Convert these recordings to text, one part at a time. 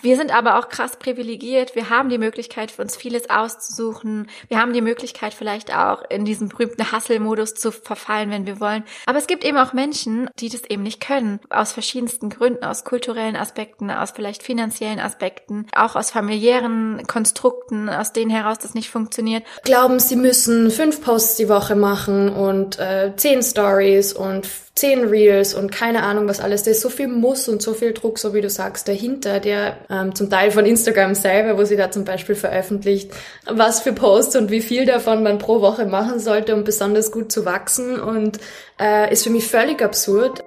Wir sind aber auch krass privilegiert. Wir haben die Möglichkeit, für uns vieles auszusuchen. Wir haben die Möglichkeit, vielleicht auch in diesen berühmten Hustle-Modus zu verfallen, wenn wir wollen. Aber es gibt eben auch Menschen, die das eben nicht können. Aus verschiedensten Gründen, aus kulturellen Aspekten, aus vielleicht finanziellen Aspekten, auch aus familiären Konstrukten, aus denen heraus das nicht funktioniert. Glauben, sie müssen fünf Posts die Woche machen und äh, zehn Stories und zehn Reels und keine Ahnung was alles. Da ist so viel Muss und so viel Druck, so wie du sagst, dahinter, der ähm, zum Teil von Instagram selber, wo sie da zum Beispiel veröffentlicht, was für Posts und wie viel davon man pro Woche machen sollte, um besonders gut zu wachsen und äh, ist für mich völlig absurd.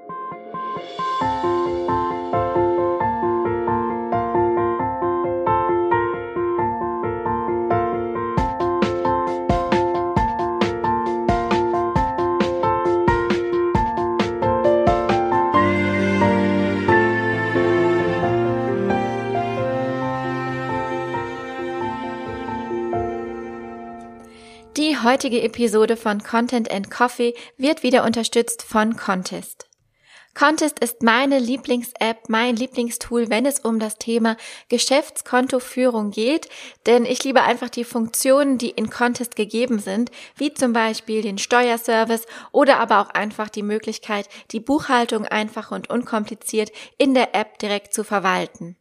Heutige Episode von Content and Coffee wird wieder unterstützt von Contest. Contest ist meine Lieblings-App, mein Lieblingstool, wenn es um das Thema Geschäftskontoführung geht, denn ich liebe einfach die Funktionen, die in Contest gegeben sind, wie zum Beispiel den Steuerservice oder aber auch einfach die Möglichkeit, die Buchhaltung einfach und unkompliziert in der App direkt zu verwalten.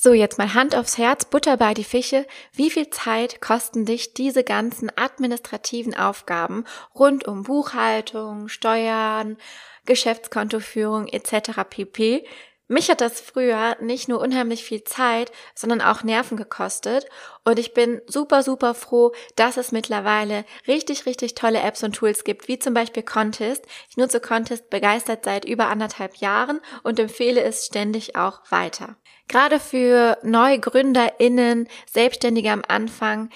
So, jetzt mal Hand aufs Herz, Butter bei die Fische. Wie viel Zeit kosten dich diese ganzen administrativen Aufgaben rund um Buchhaltung, Steuern, Geschäftskontoführung etc. pp? Mich hat das früher nicht nur unheimlich viel Zeit, sondern auch Nerven gekostet. Und ich bin super, super froh, dass es mittlerweile richtig, richtig tolle Apps und Tools gibt, wie zum Beispiel Contest. Ich nutze Contest begeistert seit über anderthalb Jahren und empfehle es ständig auch weiter. Gerade für NeugründerInnen, Selbstständige am Anfang,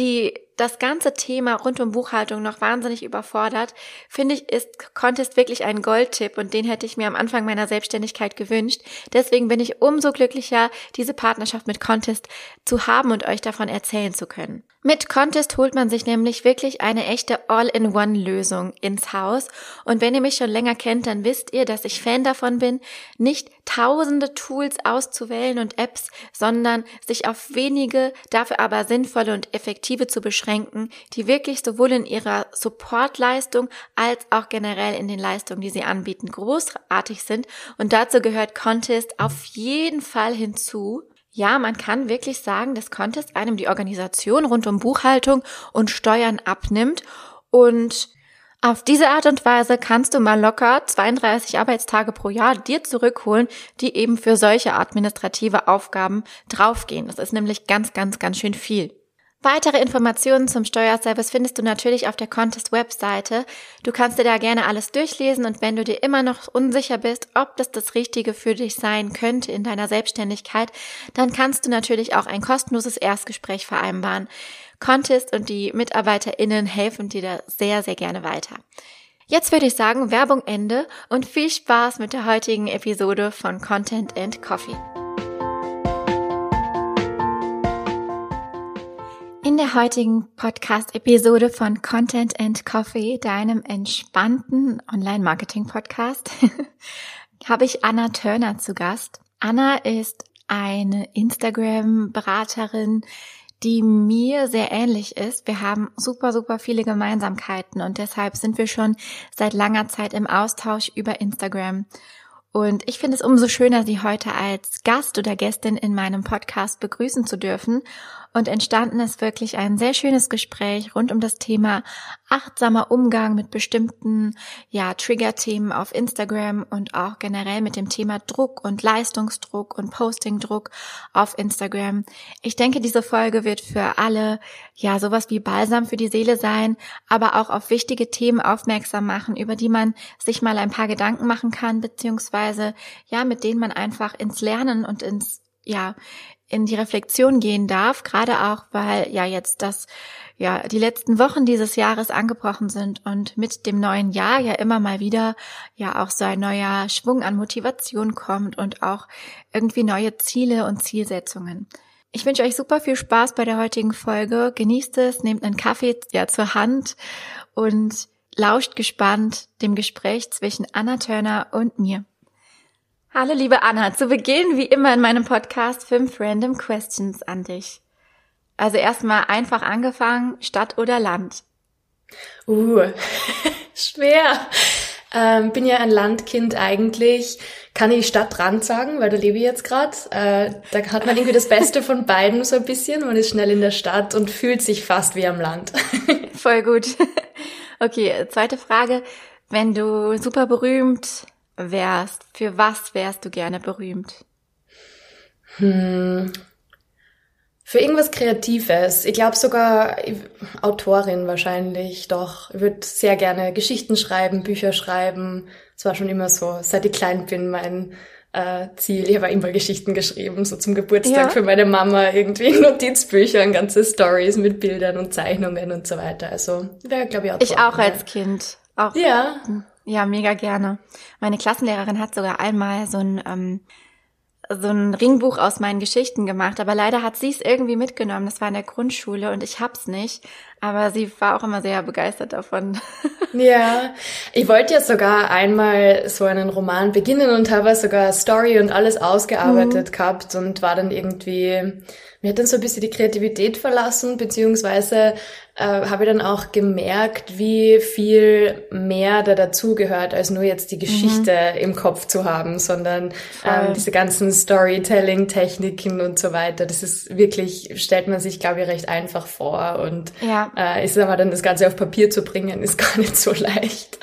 die das ganze Thema rund um Buchhaltung noch wahnsinnig überfordert, finde ich, ist Contest wirklich ein Goldtipp und den hätte ich mir am Anfang meiner Selbstständigkeit gewünscht. Deswegen bin ich umso glücklicher, diese Partnerschaft mit Contest zu haben und euch davon erzählen zu können. Mit Contest holt man sich nämlich wirklich eine echte All-in-One-Lösung ins Haus. Und wenn ihr mich schon länger kennt, dann wisst ihr, dass ich Fan davon bin, nicht tausende Tools auszuwählen und Apps, sondern sich auf wenige, dafür aber sinnvolle und effektive zu beschränken, die wirklich sowohl in ihrer Supportleistung als auch generell in den Leistungen, die sie anbieten, großartig sind. Und dazu gehört Contest auf jeden Fall hinzu. Ja, man kann wirklich sagen, dass Contest einem die Organisation rund um Buchhaltung und Steuern abnimmt und auf diese Art und Weise kannst du mal locker 32 Arbeitstage pro Jahr dir zurückholen, die eben für solche administrative Aufgaben draufgehen. Das ist nämlich ganz, ganz, ganz schön viel. Weitere Informationen zum Steuerservice findest du natürlich auf der Contest-Webseite. Du kannst dir da gerne alles durchlesen und wenn du dir immer noch unsicher bist, ob das das Richtige für dich sein könnte in deiner Selbstständigkeit, dann kannst du natürlich auch ein kostenloses Erstgespräch vereinbaren. Contest und die MitarbeiterInnen helfen dir da sehr, sehr gerne weiter. Jetzt würde ich sagen, Werbung Ende und viel Spaß mit der heutigen Episode von Content and Coffee. In der heutigen Podcast-Episode von Content and Coffee, deinem entspannten Online-Marketing-Podcast, habe ich Anna Turner zu Gast. Anna ist eine Instagram-Beraterin, die mir sehr ähnlich ist. Wir haben super, super viele Gemeinsamkeiten und deshalb sind wir schon seit langer Zeit im Austausch über Instagram. Und ich finde es umso schöner, Sie heute als Gast oder Gästin in meinem Podcast begrüßen zu dürfen und entstanden ist wirklich ein sehr schönes Gespräch rund um das Thema achtsamer Umgang mit bestimmten, ja, Trigger-Themen auf Instagram und auch generell mit dem Thema Druck und Leistungsdruck und Postingdruck auf Instagram. Ich denke, diese Folge wird für alle, ja, sowas wie Balsam für die Seele sein, aber auch auf wichtige Themen aufmerksam machen, über die man sich mal ein paar Gedanken machen kann, beziehungsweise, ja, mit denen man einfach ins Lernen und ins ja, in die Reflexion gehen darf, gerade auch, weil ja jetzt das, ja, die letzten Wochen dieses Jahres angebrochen sind und mit dem neuen Jahr ja immer mal wieder ja auch so ein neuer Schwung an Motivation kommt und auch irgendwie neue Ziele und Zielsetzungen. Ich wünsche euch super viel Spaß bei der heutigen Folge. Genießt es, nehmt einen Kaffee ja zur Hand und lauscht gespannt dem Gespräch zwischen Anna Turner und mir. Hallo liebe Anna, zu Beginn wie immer in meinem Podcast fünf Random Questions an dich. Also erstmal einfach angefangen, Stadt oder Land? Uh, schwer. Ähm, bin ja ein Landkind eigentlich. Kann ich Stadtrand sagen, weil da lebe ich jetzt gerade. Äh, da hat man irgendwie das Beste von beiden so ein bisschen. Man ist schnell in der Stadt und fühlt sich fast wie am Land. Voll gut. Okay, zweite Frage. Wenn du super berühmt wärst, für was wärst du gerne berühmt? Hm, für irgendwas Kreatives. Ich glaube sogar Autorin wahrscheinlich, doch. Ich würde sehr gerne Geschichten schreiben, Bücher schreiben. Das war schon immer so, seit ich klein bin, mein äh, Ziel. Ich habe immer Geschichten geschrieben, so zum Geburtstag ja. für meine Mama, irgendwie Notizbücher, ganze Stories mit Bildern und Zeichnungen und so weiter. Also wäre, glaube ich, auch Ich auch als Kind. Auch, ja. Ja, mega gerne. Meine Klassenlehrerin hat sogar einmal so ein ähm, so ein Ringbuch aus meinen Geschichten gemacht, aber leider hat sie es irgendwie mitgenommen. Das war in der Grundschule und ich hab's nicht. Aber sie war auch immer sehr begeistert davon. Ja, ich wollte ja sogar einmal so einen Roman beginnen und habe sogar Story und alles ausgearbeitet mhm. gehabt und war dann irgendwie mir hat dann so ein bisschen die Kreativität verlassen, beziehungsweise äh, habe ich dann auch gemerkt, wie viel mehr da dazugehört, als nur jetzt die Geschichte mhm. im Kopf zu haben, sondern ähm, diese ganzen Storytelling-Techniken und so weiter. Das ist wirklich, stellt man sich, glaube ich, recht einfach vor. Und ja. äh, ist aber dann das Ganze auf Papier zu bringen, ist gar nicht so leicht.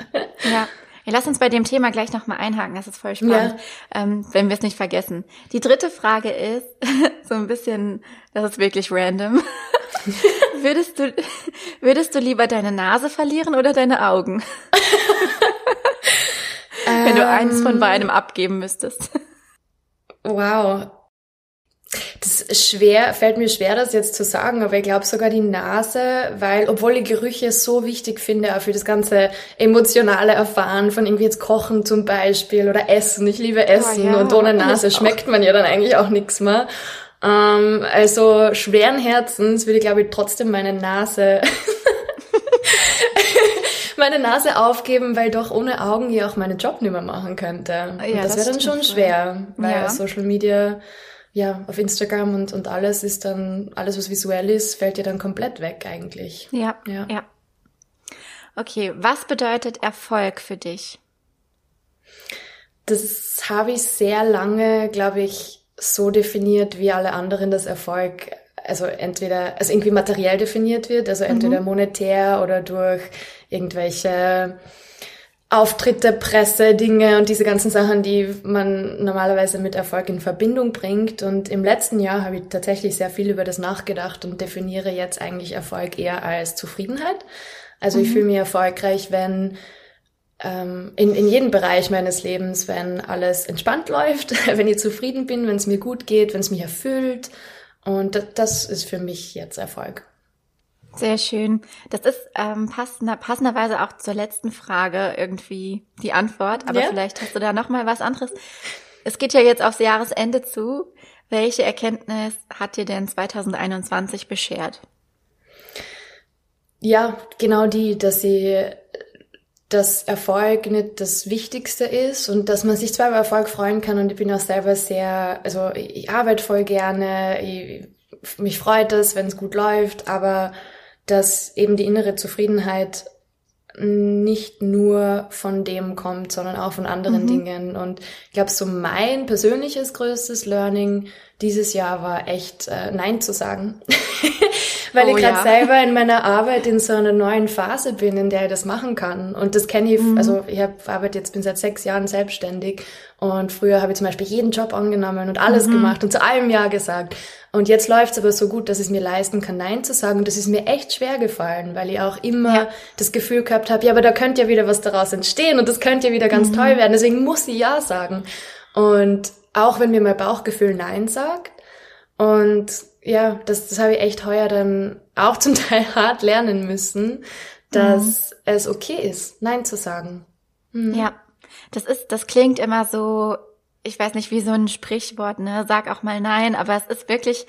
Ja. Ja, lass uns bei dem Thema gleich nochmal einhaken, das ist voll spannend, ja. ähm, wenn wir es nicht vergessen. Die dritte Frage ist, so ein bisschen, das ist wirklich random. würdest, du, würdest du lieber deine Nase verlieren oder deine Augen? wenn du eins von ähm. beidem abgeben müsstest. Wow, das schwer, fällt mir schwer, das jetzt zu sagen, aber ich glaube sogar die Nase, weil, obwohl ich Gerüche so wichtig finde, auch für das ganze emotionale Erfahren von irgendwie jetzt Kochen zum Beispiel oder Essen. Ich liebe oh Essen oh ja, und ohne Nase schmeckt man ja dann eigentlich auch nichts mehr. Ähm, also schweren Herzens würde ich glaube ich trotzdem meine Nase meine Nase aufgeben, weil doch ohne Augen ja auch meinen Job nicht mehr machen könnte. Ja, und das, das wäre dann schon schwer, weil ja. Social Media ja, auf Instagram und, und alles ist dann, alles was visuell ist, fällt dir dann komplett weg eigentlich. Ja, ja. ja. Okay, was bedeutet Erfolg für dich? Das habe ich sehr lange, glaube ich, so definiert, wie alle anderen das Erfolg, also entweder, also irgendwie materiell definiert wird, also entweder mhm. monetär oder durch irgendwelche Auftritte, Presse, Dinge und diese ganzen Sachen, die man normalerweise mit Erfolg in Verbindung bringt. Und im letzten Jahr habe ich tatsächlich sehr viel über das nachgedacht und definiere jetzt eigentlich Erfolg eher als Zufriedenheit. Also mhm. ich fühle mich erfolgreich, wenn ähm, in, in jedem Bereich meines Lebens, wenn alles entspannt läuft, wenn ich zufrieden bin, wenn es mir gut geht, wenn es mich erfüllt. Und das ist für mich jetzt Erfolg. Sehr schön. Das ist ähm, passender, passenderweise auch zur letzten Frage irgendwie die Antwort, aber ja. vielleicht hast du da noch mal was anderes. Es geht ja jetzt aufs Jahresende zu. Welche Erkenntnis hat dir denn 2021 beschert? Ja, genau die, dass sie dass Erfolg nicht das Wichtigste ist und dass man sich zwar über Erfolg freuen kann und ich bin auch selber sehr, also ich arbeite voll gerne, ich, mich freut es, wenn es gut läuft, aber dass eben die innere Zufriedenheit nicht nur von dem kommt, sondern auch von anderen mhm. Dingen. Und ich glaube, so mein persönliches größtes Learning dieses Jahr war echt äh, Nein zu sagen. Weil oh, ich gerade ja. selber in meiner Arbeit in so einer neuen Phase bin, in der ich das machen kann. Und das kenne ich, mhm. also ich habe arbeite jetzt, bin seit sechs Jahren selbstständig und früher habe ich zum Beispiel jeden Job angenommen und alles mhm. gemacht und zu allem Ja gesagt. Und jetzt läuft's aber so gut, dass ich es mir leisten kann, Nein zu sagen. Und das ist mir echt schwer gefallen, weil ich auch immer ja. das Gefühl gehabt habe, ja, aber da könnte ja wieder was daraus entstehen und das könnte ja wieder ganz mhm. toll werden. Deswegen muss ich Ja sagen. Und auch wenn mir mein Bauchgefühl Nein sagt. Und ja, das, das habe ich echt heuer dann auch zum Teil hart lernen müssen, dass mhm. es okay ist, Nein zu sagen. Mhm. Ja, das ist, das klingt immer so ich weiß nicht, wie so ein Sprichwort, ne? Sag auch mal nein, aber es ist wirklich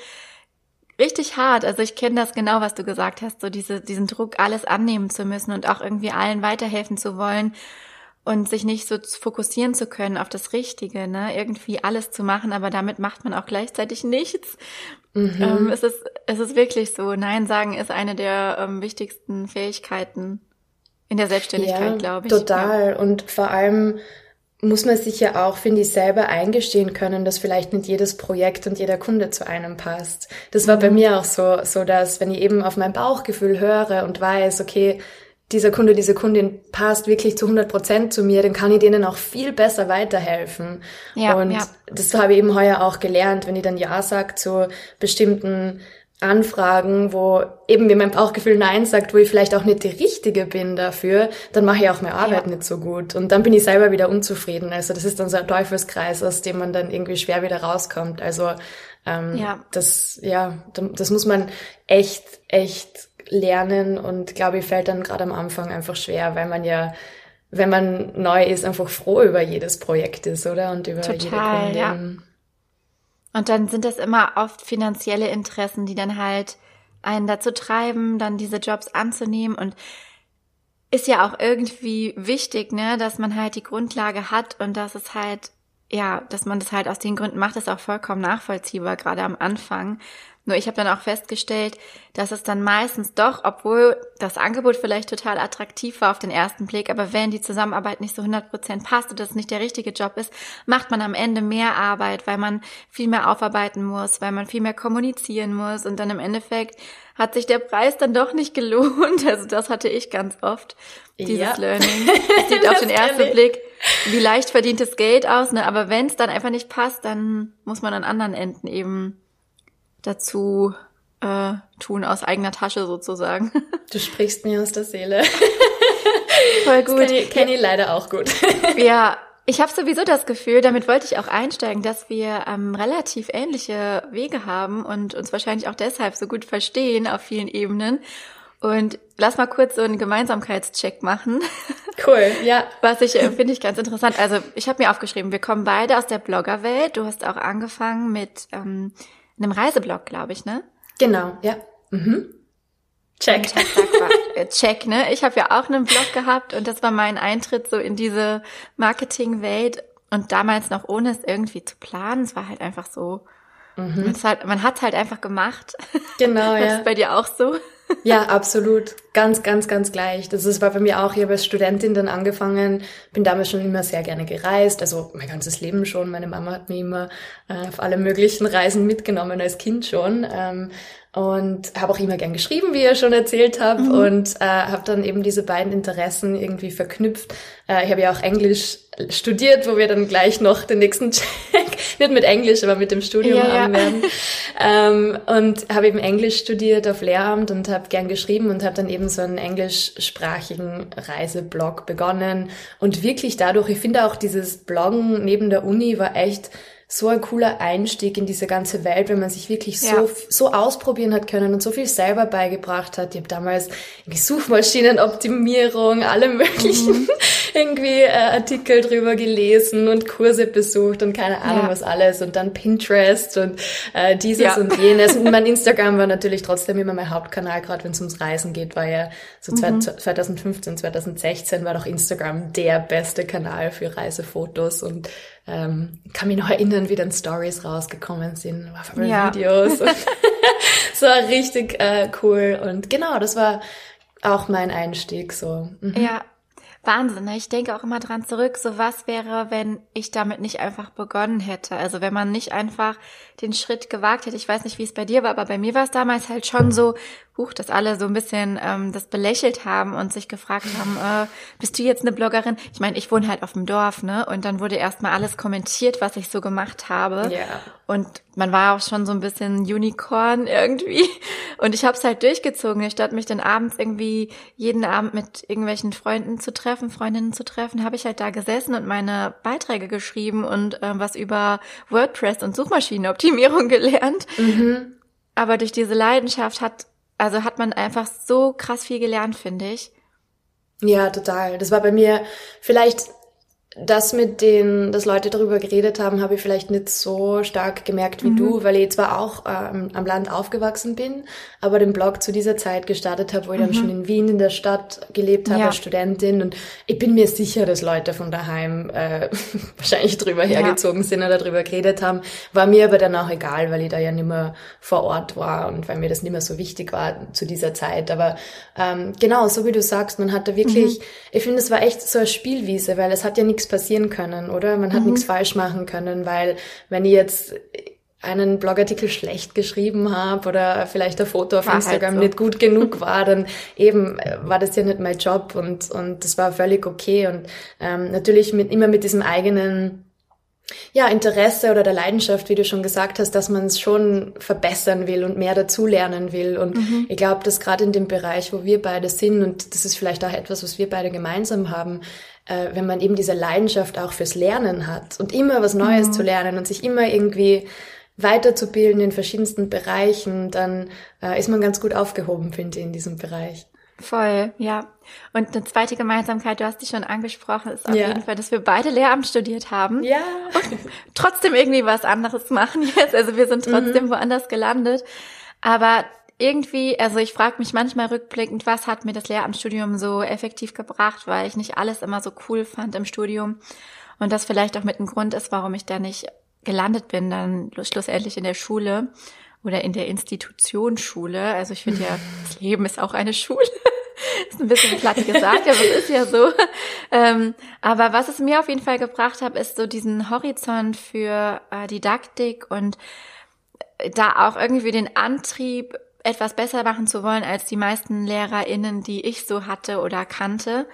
richtig hart. Also ich kenne das genau, was du gesagt hast, so diese, diesen Druck, alles annehmen zu müssen und auch irgendwie allen weiterhelfen zu wollen. und sich nicht so fokussieren zu können auf das Richtige, ne? Irgendwie alles zu machen, aber damit macht man auch gleichzeitig nichts. Mhm. Ähm, es, ist, es ist wirklich so. Nein sagen ist eine der ähm, wichtigsten Fähigkeiten in der Selbstständigkeit, ja, glaube ich. Total. Ja. Und vor allem muss man sich ja auch, finde ich, selber eingestehen können, dass vielleicht nicht jedes Projekt und jeder Kunde zu einem passt. Das war bei mhm. mir auch so, so dass, wenn ich eben auf mein Bauchgefühl höre und weiß, okay, dieser Kunde, diese Kundin passt wirklich zu 100 Prozent zu mir, dann kann ich denen auch viel besser weiterhelfen. Ja, und ja. das habe ich eben heuer auch gelernt, wenn ich dann Ja sage zu bestimmten Anfragen, wo eben mir mein Bauchgefühl Nein sagt, wo ich vielleicht auch nicht die Richtige bin dafür, dann mache ich auch meine Arbeit ja. nicht so gut. Und dann bin ich selber wieder unzufrieden. Also das ist dann so ein Teufelskreis, aus dem man dann irgendwie schwer wieder rauskommt. Also ähm, ja. das, ja, das muss man echt, echt lernen und glaube ich, fällt dann gerade am Anfang einfach schwer, weil man ja, wenn man neu ist, einfach froh über jedes Projekt ist, oder? Und über Total, jede Kundin. Ja. Und dann sind das immer oft finanzielle Interessen, die dann halt einen dazu treiben, dann diese Jobs anzunehmen und ist ja auch irgendwie wichtig, ne, dass man halt die Grundlage hat und dass es halt, ja, dass man das halt aus den Gründen macht, ist auch vollkommen nachvollziehbar, gerade am Anfang. Nur ich habe dann auch festgestellt, dass es dann meistens doch, obwohl das Angebot vielleicht total attraktiv war auf den ersten Blick, aber wenn die Zusammenarbeit nicht so 100% passt und das nicht der richtige Job ist, macht man am Ende mehr Arbeit, weil man viel mehr aufarbeiten muss, weil man viel mehr kommunizieren muss und dann im Endeffekt hat sich der Preis dann doch nicht gelohnt. Also das hatte ich ganz oft, dieses ja. Learning. Es sieht auf den ersten Blick wie leicht verdientes Geld aus, ne? aber wenn es dann einfach nicht passt, dann muss man an anderen Enden eben dazu äh, tun, aus eigener Tasche sozusagen. Du sprichst mir aus der Seele. Voll gut. Kenne ich, kenn ich leider auch gut. ja, ich habe sowieso das Gefühl, damit wollte ich auch einsteigen, dass wir ähm, relativ ähnliche Wege haben und uns wahrscheinlich auch deshalb so gut verstehen auf vielen Ebenen. Und lass mal kurz so einen Gemeinsamkeitscheck machen. Cool, ja. Was ich äh, finde ich ganz interessant. Also ich habe mir aufgeschrieben, wir kommen beide aus der Bloggerwelt. Du hast auch angefangen mit ähm, einem Reiseblog, glaube ich, ne? Genau, ja. Mhm. Check. Äh, check, ne? Ich habe ja auch einen Blog gehabt und das war mein Eintritt so in diese Marketingwelt und damals noch ohne es irgendwie zu planen. Es war halt einfach so. Mhm. Halt, man hat halt einfach gemacht. Genau, ja. Das ist bei dir auch so. Ja, absolut. Ganz, ganz, ganz gleich. Das ist, war bei mir auch. Ich habe als Studentin dann angefangen, bin damals schon immer sehr gerne gereist, also mein ganzes Leben schon. Meine Mama hat mich immer äh, auf alle möglichen Reisen mitgenommen, als Kind schon. Ähm, und habe auch immer gern geschrieben, wie ihr schon erzählt habt mhm. und äh, habe dann eben diese beiden Interessen irgendwie verknüpft. Äh, ich habe ja auch Englisch studiert, wo wir dann gleich noch den nächsten nicht mit Englisch, aber mit dem Studium ja, haben ja. werden. Ähm, und habe eben Englisch studiert auf Lehramt und habe gern geschrieben und habe dann eben so einen englischsprachigen Reiseblog begonnen und wirklich dadurch, ich finde auch dieses Bloggen neben der Uni war echt so ein cooler Einstieg in diese ganze Welt, wenn man sich wirklich so, ja. so ausprobieren hat können und so viel selber beigebracht hat. Ich habe damals irgendwie Suchmaschinenoptimierung, alle möglichen mhm. irgendwie äh, Artikel drüber gelesen und Kurse besucht und keine Ahnung ja. was alles und dann Pinterest und äh, dieses ja. und jenes. Und mein Instagram war natürlich trotzdem immer mein Hauptkanal, gerade wenn es ums Reisen geht, war ja so mhm. 2015, 2016 war doch Instagram der beste Kanal für Reisefotos und ähm, kann mich noch erinnern, wie dann Stories rausgekommen sind, ja. Videos. so richtig äh, cool. Und genau, das war auch mein Einstieg so. Mhm. Ja, Wahnsinn. Ne? Ich denke auch immer dran zurück, so was wäre, wenn ich damit nicht einfach begonnen hätte. Also wenn man nicht einfach den Schritt gewagt hätte. Ich weiß nicht, wie es bei dir war, aber bei mir war es damals halt schon so, huch, dass alle so ein bisschen ähm, das belächelt haben und sich gefragt haben, äh, bist du jetzt eine Bloggerin? Ich meine, ich wohne halt auf dem Dorf, ne? Und dann wurde erstmal alles kommentiert, was ich so gemacht habe. Ja. Und man war auch schon so ein bisschen Unicorn irgendwie. Und ich habe es halt durchgezogen. Statt mich dann abends irgendwie jeden Abend mit irgendwelchen Freunden zu treffen, Freundinnen zu treffen, habe ich halt da gesessen und meine Beiträge geschrieben und äh, was über WordPress und Suchmaschinenoptimierung gelernt. Mhm. Aber durch diese Leidenschaft hat also hat man einfach so krass viel gelernt, finde ich. Ja, total. Das war bei mir vielleicht das mit den, dass Leute darüber geredet haben, habe ich vielleicht nicht so stark gemerkt wie mhm. du, weil ich zwar auch ähm, am Land aufgewachsen bin, aber den Blog zu dieser Zeit gestartet habe, wo ich mhm. dann schon in Wien in der Stadt gelebt habe ja. als Studentin und ich bin mir sicher, dass Leute von daheim äh, wahrscheinlich drüber ja. hergezogen sind oder drüber geredet haben. War mir aber dann auch egal, weil ich da ja nicht mehr vor Ort war und weil mir das nicht mehr so wichtig war zu dieser Zeit. Aber ähm, genau, so wie du sagst, man hatte wirklich, mhm. ich finde, es war echt so eine Spielwiese, weil es hat ja nichts passieren können, oder? Man hat mhm. nichts falsch machen können, weil wenn ich jetzt einen Blogartikel schlecht geschrieben habe oder vielleicht ein Foto auf war halt Instagram halt so. nicht gut genug war, dann eben äh, war das ja nicht mein Job und und das war völlig okay und ähm, natürlich mit immer mit diesem eigenen ja, Interesse oder der Leidenschaft, wie du schon gesagt hast, dass man es schon verbessern will und mehr dazulernen will. Und mhm. ich glaube, dass gerade in dem Bereich, wo wir beide sind, und das ist vielleicht auch etwas, was wir beide gemeinsam haben, äh, wenn man eben diese Leidenschaft auch fürs Lernen hat und immer was Neues mhm. zu lernen und sich immer irgendwie weiterzubilden in verschiedensten Bereichen, dann äh, ist man ganz gut aufgehoben, finde ich, in diesem Bereich. Voll, ja. Und eine zweite Gemeinsamkeit, du hast die schon angesprochen, ist auf ja. jeden Fall, dass wir beide Lehramt studiert haben. Ja. Und trotzdem irgendwie was anderes machen jetzt. Also wir sind trotzdem mhm. woanders gelandet. Aber irgendwie, also ich frage mich manchmal rückblickend, was hat mir das Lehramtsstudium so effektiv gebracht, weil ich nicht alles immer so cool fand im Studium. Und das vielleicht auch mit ein Grund ist, warum ich da nicht gelandet bin, dann schlussendlich in der Schule oder in der Institutionsschule. Also ich finde ja, das Leben ist auch eine Schule. ist ein bisschen platt gesagt, aber es ist ja so. Ähm, aber was es mir auf jeden Fall gebracht hat, ist so diesen Horizont für äh, Didaktik und da auch irgendwie den Antrieb, etwas besser machen zu wollen als die meisten LehrerInnen, die ich so hatte oder kannte.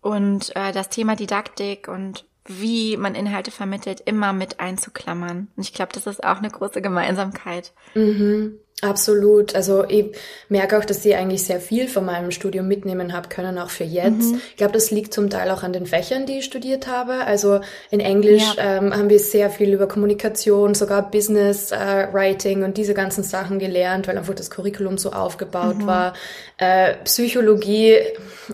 Und äh, das Thema Didaktik und wie man Inhalte vermittelt, immer mit einzuklammern. Und ich glaube, das ist auch eine große Gemeinsamkeit. Mhm. Absolut. Also ich merke auch, dass ich eigentlich sehr viel von meinem Studium mitnehmen habe können, auch für jetzt. Mhm. Ich glaube, das liegt zum Teil auch an den Fächern, die ich studiert habe. Also in Englisch ja. ähm, haben wir sehr viel über Kommunikation, sogar Business äh, Writing und diese ganzen Sachen gelernt, weil einfach das Curriculum so aufgebaut mhm. war. Äh, Psychologie,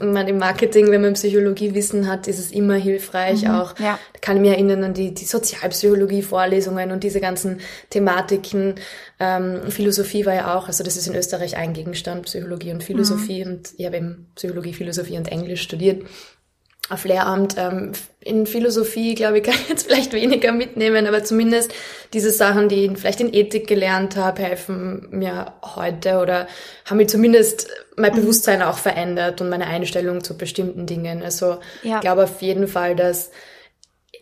man im Marketing, wenn man Psychologiewissen hat, ist es immer hilfreich. Mhm. Auch ja. kann ich mich erinnern an die, die Sozialpsychologie-Vorlesungen und diese ganzen Thematiken. Ähm, Philosophie war ja auch, also das ist in Österreich ein Gegenstand, Psychologie und Philosophie. Mhm. Und ich habe eben Psychologie, Philosophie und Englisch studiert auf Lehramt. Ähm, in Philosophie, glaube ich, kann ich jetzt vielleicht weniger mitnehmen, aber zumindest diese Sachen, die ich vielleicht in Ethik gelernt habe, helfen mir heute oder haben mir zumindest mein mhm. Bewusstsein auch verändert und meine Einstellung zu bestimmten Dingen. Also ja. ich glaube auf jeden Fall, dass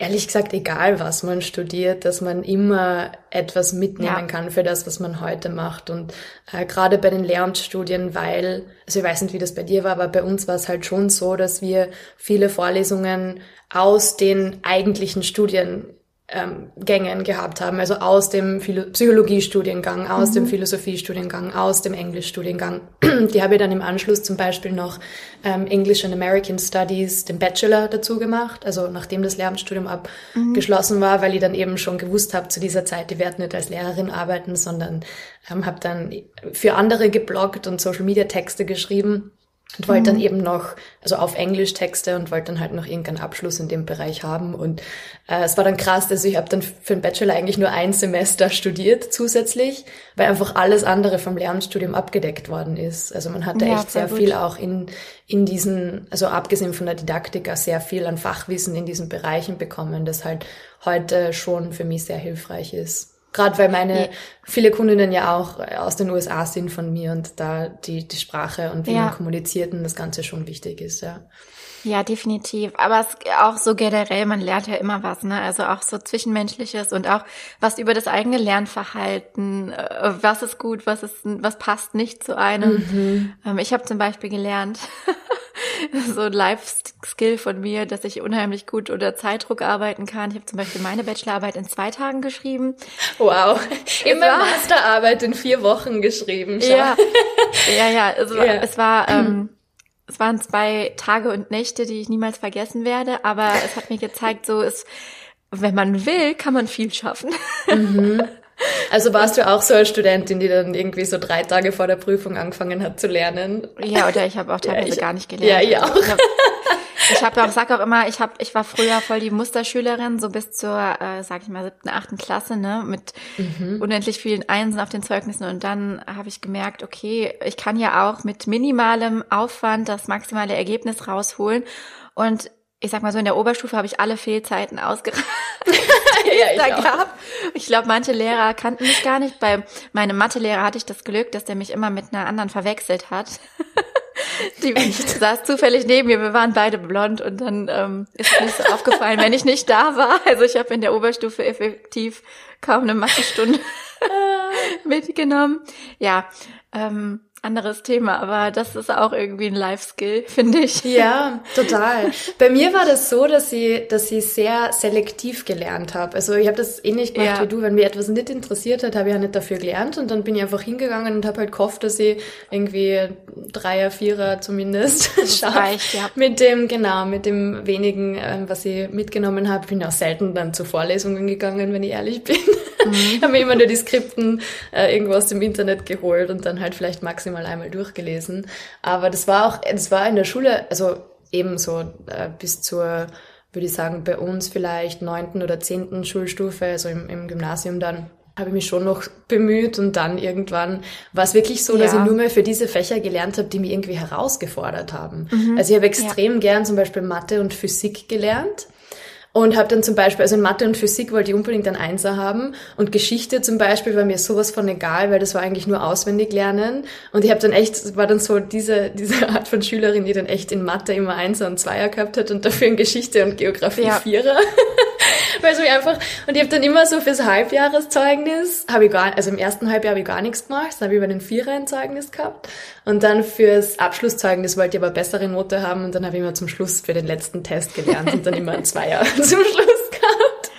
ehrlich gesagt, egal was man studiert, dass man immer etwas mitnehmen ja. kann für das, was man heute macht. Und äh, gerade bei den Lehramtsstudien, weil, also ich weiß nicht, wie das bei dir war, aber bei uns war es halt schon so, dass wir viele Vorlesungen aus den eigentlichen Studien ähm, Gängen gehabt haben, also aus dem Psychologiestudiengang, aus mhm. dem Philosophiestudiengang, aus dem Englischstudiengang. Die habe ich dann im Anschluss zum Beispiel noch ähm, English and American Studies, den Bachelor dazu gemacht, also nachdem das Lehramtsstudium abgeschlossen mhm. war, weil ich dann eben schon gewusst habe zu dieser Zeit, ich werde nicht als Lehrerin arbeiten, sondern ähm, habe dann für andere gebloggt und Social Media Texte geschrieben und wollte dann mhm. eben noch, also auf Englisch Texte und wollte dann halt noch irgendeinen Abschluss in dem Bereich haben. Und äh, es war dann krass, also ich habe dann für den Bachelor eigentlich nur ein Semester studiert zusätzlich, weil einfach alles andere vom Lehramtsstudium abgedeckt worden ist. Also man hatte ja, echt sehr gut. viel auch in, in diesen, also abgesehen von der Didaktik, auch sehr viel an Fachwissen in diesen Bereichen bekommen, das halt heute schon für mich sehr hilfreich ist. Gerade weil meine ja. viele Kundinnen ja auch aus den USA sind von mir und da die, die Sprache und wie ja. man kommuniziert und das Ganze schon wichtig ist, ja. Ja, definitiv. Aber es auch so generell, man lernt ja immer was, ne? Also auch so Zwischenmenschliches und auch was über das eigene Lernverhalten, äh, was ist gut, was ist, was passt nicht zu einem. Mhm. Ähm, ich habe zum Beispiel gelernt, so ein Life-Skill von mir, dass ich unheimlich gut unter Zeitdruck arbeiten kann. Ich habe zum Beispiel meine Bachelorarbeit in zwei Tagen geschrieben. Wow. Immer Masterarbeit in vier Wochen geschrieben. Schau. Ja, ja, ja. Also ja. es war, ähm, es waren zwei Tage und Nächte, die ich niemals vergessen werde, aber es hat mir gezeigt, so ist, wenn man will, kann man viel schaffen. Mhm. Also warst du auch so eine Studentin, die dann irgendwie so drei Tage vor der Prüfung angefangen hat zu lernen? Ja, oder ich habe auch teilweise ja, ich, gar nicht gelernt. Ja, ich auch. Also ich habe auch, sag auch immer, ich habe, ich war früher voll die Musterschülerin, so bis zur, äh, sag ich mal, siebten, achten Klasse, ne, mit mhm. unendlich vielen Einsen auf den Zeugnissen. Und dann habe ich gemerkt, okay, ich kann ja auch mit minimalem Aufwand das maximale Ergebnis rausholen. Und ich sag mal so, in der Oberstufe habe ich alle Fehlzeiten ausgereizt, die ja, es da auch. gab. Ich glaube, manche Lehrer kannten mich gar nicht. Bei meinem Mathelehrer hatte ich das Glück, dass der mich immer mit einer anderen verwechselt hat. Die saß zufällig neben mir, wir waren beide blond und dann ähm, ist mir so aufgefallen, wenn ich nicht da war. Also ich habe in der Oberstufe effektiv kaum eine Mathestunde mitgenommen. Ja, ähm, anderes Thema, aber das ist auch irgendwie ein Life-Skill, finde ich. Ja, total. Bei mir war das so, dass ich, dass ich sehr selektiv gelernt habe. Also ich habe das ähnlich gemacht ja. wie du. Wenn mir etwas nicht interessiert hat, habe ich ja nicht dafür gelernt und dann bin ich einfach hingegangen und habe halt gehofft, dass ich irgendwie Dreier, Vierer zumindest schaffe. Ja. Mit dem, genau, mit dem wenigen, ähm, was ich mitgenommen habe. Bin auch selten dann zu Vorlesungen gegangen, wenn ich ehrlich bin. Mhm. habe mir immer nur die Skripten äh, irgendwo aus dem Internet geholt und dann halt vielleicht maximal einmal durchgelesen. Aber das war auch, das war in der Schule, also ebenso äh, bis zur, würde ich sagen, bei uns vielleicht neunten oder zehnten Schulstufe, also im, im Gymnasium dann habe ich mich schon noch bemüht und dann irgendwann war es wirklich so, dass ja. ich nur mehr für diese Fächer gelernt habe, die mich irgendwie herausgefordert haben. Mhm. Also ich habe extrem ja. gern zum Beispiel Mathe und Physik gelernt. Und habe dann zum Beispiel, also in Mathe und Physik wollte ich unbedingt ein Einser haben. Und Geschichte zum Beispiel war mir sowas von egal, weil das war eigentlich nur auswendig lernen. Und ich habe dann echt, war dann so diese, diese Art von Schülerin, die dann echt in Mathe immer Einser und Zweier gehabt hat und dafür in Geschichte und Geografie ja. Vierer. weil so einfach, und ich habe dann immer so fürs Halbjahreszeugnis, habe ich gar, also im ersten Halbjahr habe ich gar nichts gemacht, dann habe ich über den Vierer ein Zeugnis gehabt. Und dann fürs Abschlusszeugnis wollte ich aber bessere Note haben und dann habe ich immer zum Schluss für den letzten Test gelernt und dann immer ein Zweier zum Schluss gehabt.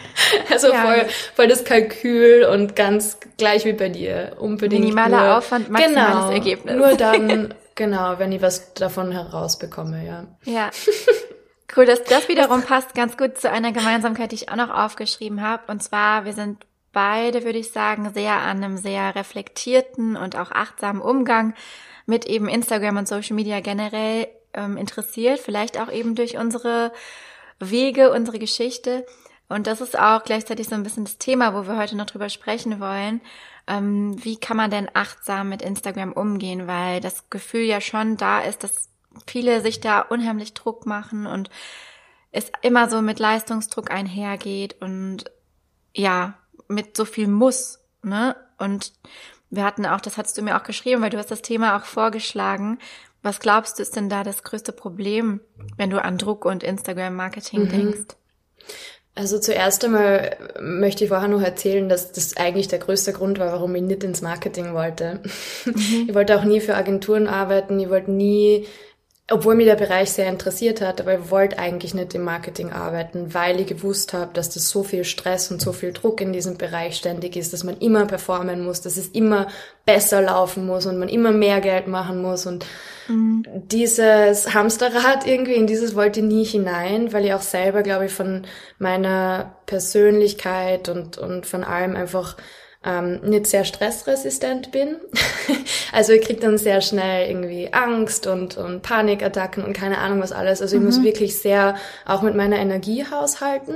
Also ja, voll, voll das Kalkül und ganz gleich wie bei dir. Unbedingt. Minimaler nur, Aufwand, maximales genau, Ergebnis. Nur dann, genau, wenn ich was davon herausbekomme, ja. Ja. Cool, dass das wiederum passt ganz gut zu einer Gemeinsamkeit, die ich auch noch aufgeschrieben habe. Und zwar, wir sind beide, würde ich sagen, sehr an einem sehr reflektierten und auch achtsamen Umgang mit eben Instagram und Social Media generell ähm, interessiert. Vielleicht auch eben durch unsere Wege, unsere Geschichte. Und das ist auch gleichzeitig so ein bisschen das Thema, wo wir heute noch drüber sprechen wollen. Ähm, wie kann man denn achtsam mit Instagram umgehen? Weil das Gefühl ja schon da ist, dass viele sich da unheimlich Druck machen und es immer so mit Leistungsdruck einhergeht und ja, mit so viel muss, ne? Und wir hatten auch, das hattest du mir auch geschrieben, weil du hast das Thema auch vorgeschlagen. Was glaubst du ist denn da das größte Problem, wenn du an Druck und Instagram-Marketing mhm. denkst? Also zuerst einmal möchte ich vorher noch erzählen, dass das eigentlich der größte Grund war, warum ich nicht ins Marketing wollte. Mhm. Ich wollte auch nie für Agenturen arbeiten, ich wollte nie obwohl mir der Bereich sehr interessiert hat, aber ich wollte eigentlich nicht im Marketing arbeiten, weil ich gewusst habe, dass das so viel Stress und so viel Druck in diesem Bereich ständig ist, dass man immer performen muss, dass es immer besser laufen muss und man immer mehr Geld machen muss und mhm. dieses Hamsterrad irgendwie, in dieses wollte ich nie hinein, weil ich auch selber, glaube ich, von meiner Persönlichkeit und, und von allem einfach ähm, nicht sehr stressresistent bin. also ich kriege dann sehr schnell irgendwie Angst und, und Panikattacken und keine Ahnung was alles. Also ich mhm. muss wirklich sehr auch mit meiner Energie haushalten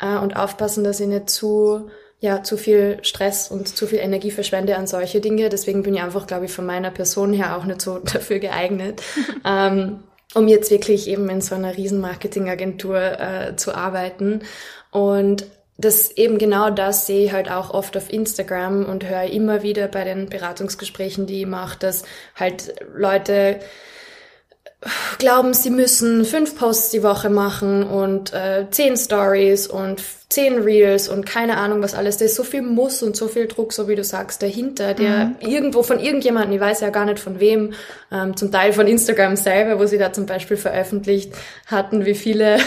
äh, und aufpassen, dass ich nicht zu ja, zu viel Stress und zu viel Energie verschwende an solche Dinge. Deswegen bin ich einfach, glaube ich, von meiner Person her auch nicht so dafür geeignet. ähm, um jetzt wirklich eben in so einer riesen Marketingagentur äh, zu arbeiten. Und das eben genau das sehe ich halt auch oft auf Instagram und höre immer wieder bei den Beratungsgesprächen, die ich mache, dass halt Leute glauben, sie müssen fünf Posts die Woche machen und äh, zehn Stories und zehn Reels und keine Ahnung was alles. Da ist so viel Muss und so viel Druck, so wie du sagst, dahinter, der mhm. irgendwo von irgendjemandem, ich weiß ja gar nicht von wem, ähm, zum Teil von Instagram selber, wo sie da zum Beispiel veröffentlicht hatten, wie viele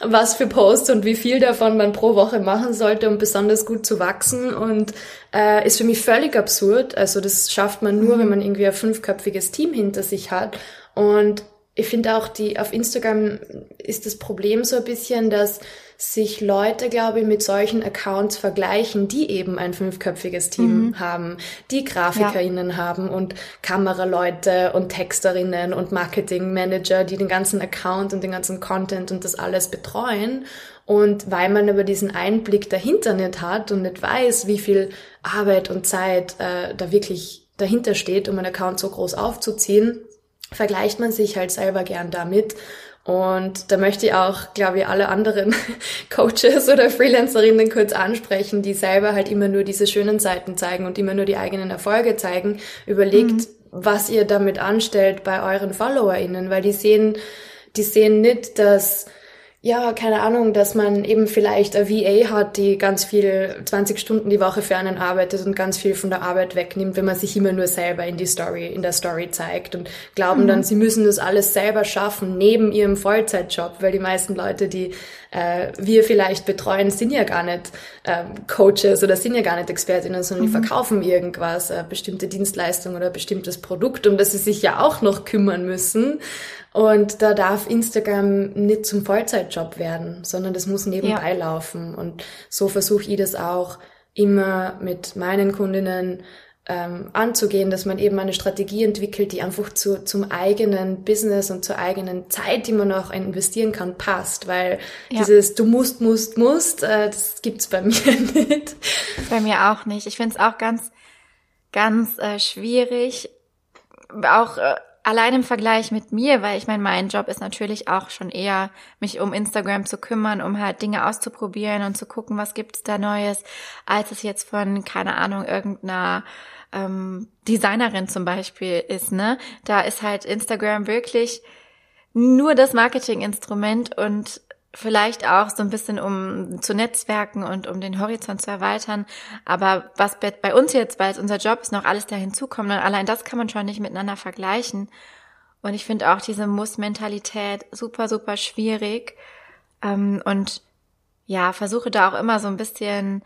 was für Posts und wie viel davon man pro Woche machen sollte, um besonders gut zu wachsen. Und äh, ist für mich völlig absurd. Also das schafft man nur, mhm. wenn man irgendwie ein fünfköpfiges Team hinter sich hat. Und ich finde auch, die auf Instagram ist das Problem so ein bisschen, dass sich Leute, glaube ich, mit solchen Accounts vergleichen, die eben ein fünfköpfiges Team mhm. haben, die GrafikerInnen ja. haben und Kameraleute und Texterinnen und Marketingmanager, die den ganzen Account und den ganzen Content und das alles betreuen. Und weil man aber diesen Einblick dahinter nicht hat und nicht weiß, wie viel Arbeit und Zeit äh, da wirklich dahinter steht, um einen Account so groß aufzuziehen, vergleicht man sich halt selber gern damit. Und da möchte ich auch, glaube ich, alle anderen Coaches oder Freelancerinnen kurz ansprechen, die selber halt immer nur diese schönen Seiten zeigen und immer nur die eigenen Erfolge zeigen. Überlegt, mhm. was ihr damit anstellt bei euren FollowerInnen, weil die sehen, die sehen nicht, dass ja, keine Ahnung, dass man eben vielleicht eine VA hat, die ganz viel 20 Stunden die Woche für einen arbeitet und ganz viel von der Arbeit wegnimmt, wenn man sich immer nur selber in die Story, in der Story zeigt und glauben mhm. dann, sie müssen das alles selber schaffen, neben ihrem Vollzeitjob, weil die meisten Leute, die äh, wir vielleicht betreuen, sind ja gar nicht ähm, Coaches oder sind ja gar nicht Expertinnen, sondern mhm. die verkaufen irgendwas, äh, bestimmte Dienstleistung oder bestimmtes Produkt, um das sie sich ja auch noch kümmern müssen. Und da darf Instagram nicht zum Vollzeitjob werden, sondern das muss nebenbei ja. laufen. Und so versuche ich das auch immer mit meinen Kundinnen ähm, anzugehen, dass man eben eine Strategie entwickelt, die einfach zu, zum eigenen Business und zur eigenen Zeit, die man auch investieren kann, passt. Weil ja. dieses du musst, musst, musst, äh, das gibt's bei mir nicht. Bei mir auch nicht. Ich finde es auch ganz, ganz äh, schwierig, auch äh, allein im Vergleich mit mir, weil ich meine, mein Job ist natürlich auch schon eher, mich um Instagram zu kümmern, um halt Dinge auszuprobieren und zu gucken, was gibt's da Neues, als es jetzt von, keine Ahnung, irgendeiner ähm, Designerin zum Beispiel ist, ne? Da ist halt Instagram wirklich nur das Marketinginstrument und vielleicht auch so ein bisschen um zu netzwerken und um den Horizont zu erweitern. Aber was bei uns jetzt, weil es unser Job ist, noch alles da hinzukommt, und allein das kann man schon nicht miteinander vergleichen. Und ich finde auch diese Muss-Mentalität super, super schwierig. Ähm, und ja, versuche da auch immer so ein bisschen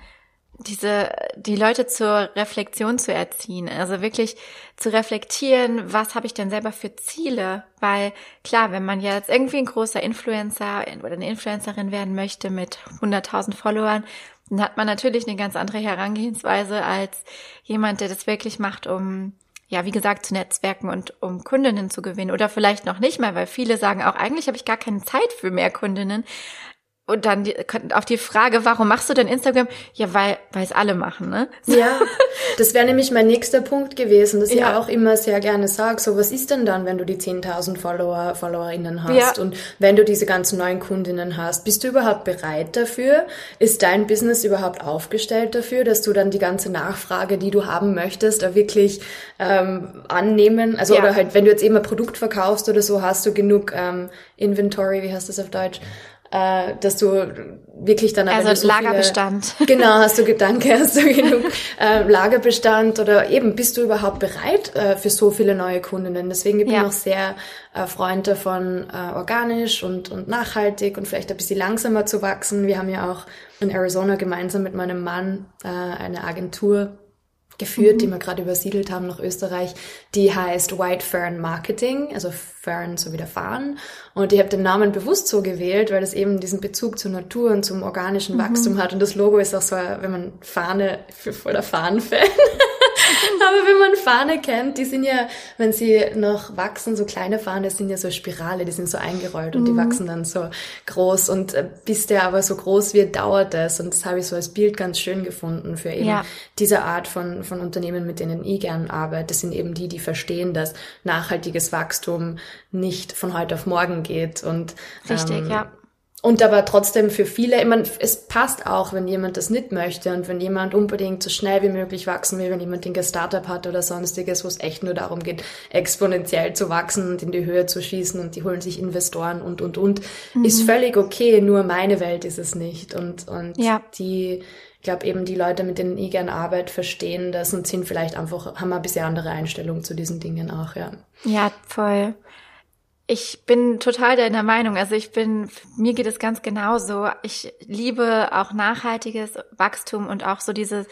diese, die Leute zur Reflexion zu erziehen. Also wirklich zu reflektieren, was habe ich denn selber für Ziele? Weil klar, wenn man jetzt irgendwie ein großer Influencer oder eine Influencerin werden möchte mit 100.000 Followern, dann hat man natürlich eine ganz andere Herangehensweise als jemand, der das wirklich macht, um ja, wie gesagt, zu Netzwerken und um Kundinnen zu gewinnen oder vielleicht noch nicht mal, weil viele sagen auch, eigentlich habe ich gar keine Zeit für mehr Kundinnen. Und dann die, auf die Frage, warum machst du denn Instagram? Ja, weil weil es alle machen, ne? Ja, das wäre nämlich mein nächster Punkt gewesen, dass ja. ich auch immer sehr gerne sage, so was ist denn dann, wenn du die 10.000 Follower, Followerinnen hast ja. und wenn du diese ganzen neuen Kundinnen hast, bist du überhaupt bereit dafür? Ist dein Business überhaupt aufgestellt dafür, dass du dann die ganze Nachfrage, die du haben möchtest, da wirklich ähm, annehmen? Also ja. oder halt, wenn du jetzt eben ein Produkt verkaufst oder so, hast du genug ähm, Inventory, wie heißt das auf Deutsch? Äh, dass du wirklich dann also so Lagerbestand. Viele, genau hast du Gedanke hast du genug äh, Lagerbestand oder eben bist du überhaupt bereit äh, für so viele neue Kundinnen? Deswegen bin ich ja. auch sehr äh, Freund davon äh, organisch und und nachhaltig und vielleicht ein bisschen langsamer zu wachsen. Wir haben ja auch in Arizona gemeinsam mit meinem Mann äh, eine Agentur geführt, mhm. die wir gerade übersiedelt haben nach Österreich. Die heißt White Fern Marketing, also Fern so wie der Farn. Und ich habe den Namen bewusst so gewählt, weil das eben diesen Bezug zur Natur und zum organischen mhm. Wachstum hat. Und das Logo ist auch so, wenn man Fahne, für voller Fahnen-Fan. Aber wenn man Fahne kennt, die sind ja, wenn sie noch wachsen, so kleine Fahne sind ja so Spirale, die sind so eingerollt und mhm. die wachsen dann so groß. Und äh, bis der aber so groß wird, dauert das. Und das habe ich so als Bild ganz schön gefunden für eben ja. diese Art von, von Unternehmen, mit denen ich gern arbeite. Das sind eben die, die verstehen, dass nachhaltiges Wachstum nicht von heute auf morgen geht. Und, Richtig, ähm, ja und aber trotzdem für viele, ich meine, es passt auch, wenn jemand das nicht möchte und wenn jemand unbedingt so schnell wie möglich wachsen will, wenn jemand ein Startup hat oder sonstiges, wo es echt nur darum geht, exponentiell zu wachsen und in die Höhe zu schießen und die holen sich Investoren und, und, und, mhm. ist völlig okay, nur meine Welt ist es nicht. Und, und ja. die, ich glaube eben die Leute, mit denen ich gern arbeite, verstehen das und sind vielleicht einfach, haben ein bisschen andere Einstellung zu diesen Dingen auch, ja. Ja, voll. Ich bin total deiner Meinung. Also ich bin, mir geht es ganz genauso. Ich liebe auch nachhaltiges Wachstum und auch so dieses,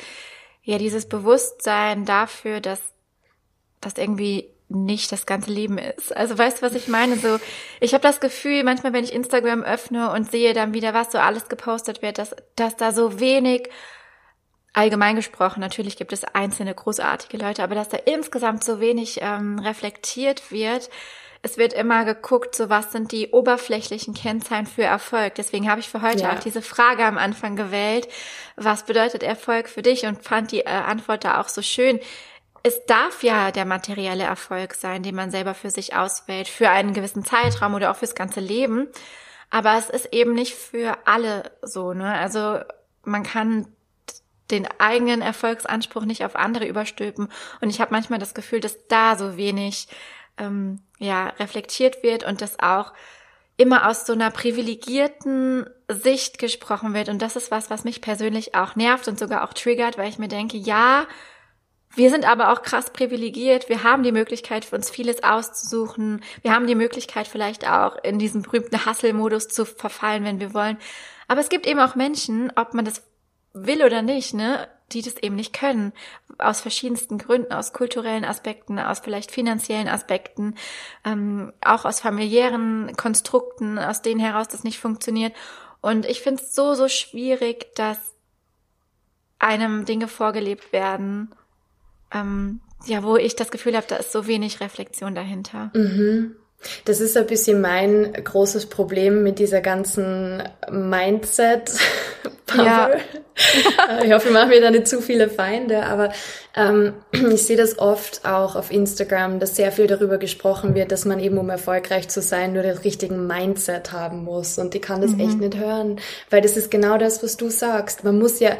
ja, dieses Bewusstsein dafür, dass, dass irgendwie nicht das ganze Leben ist. Also weißt du, was ich meine? So, ich habe das Gefühl, manchmal, wenn ich Instagram öffne und sehe dann wieder, was so alles gepostet wird, dass, dass da so wenig allgemein gesprochen, natürlich gibt es einzelne großartige Leute, aber dass da insgesamt so wenig ähm, reflektiert wird. Es wird immer geguckt, so was sind die oberflächlichen Kennzahlen für Erfolg. Deswegen habe ich für heute ja. auch diese Frage am Anfang gewählt. Was bedeutet Erfolg für dich? Und fand die äh, Antwort da auch so schön es darf ja der materielle Erfolg sein, den man selber für sich auswählt, für einen gewissen Zeitraum oder auch fürs ganze Leben. Aber es ist eben nicht für alle so, ne? Also man kann den eigenen Erfolgsanspruch nicht auf andere überstülpen. Und ich habe manchmal das Gefühl, dass da so wenig ähm, ja reflektiert wird und das auch immer aus so einer privilegierten Sicht gesprochen wird. Und das ist was, was mich persönlich auch nervt und sogar auch triggert, weil ich mir denke, ja, wir sind aber auch krass privilegiert. Wir haben die Möglichkeit, für uns vieles auszusuchen. Wir haben die Möglichkeit, vielleicht auch in diesen berühmten Hustle-Modus zu verfallen, wenn wir wollen. Aber es gibt eben auch Menschen, ob man das will oder nicht, ne, die das eben nicht können. Aus verschiedensten Gründen, aus kulturellen Aspekten, aus vielleicht finanziellen Aspekten, ähm, auch aus familiären Konstrukten, aus denen heraus das nicht funktioniert. Und ich finde es so, so schwierig, dass einem Dinge vorgelebt werden, ähm, ja, wo ich das Gefühl habe, da ist so wenig Reflexion dahinter. Mhm. Das ist ein bisschen mein großes Problem mit dieser ganzen Mindset. Ja. ich hoffe, ich mache mir da nicht zu viele Feinde, aber ähm, ich sehe das oft auch auf Instagram, dass sehr viel darüber gesprochen wird, dass man eben, um erfolgreich zu sein, nur den richtigen Mindset haben muss. Und ich kann das mhm. echt nicht hören, weil das ist genau das, was du sagst. Man muss ja,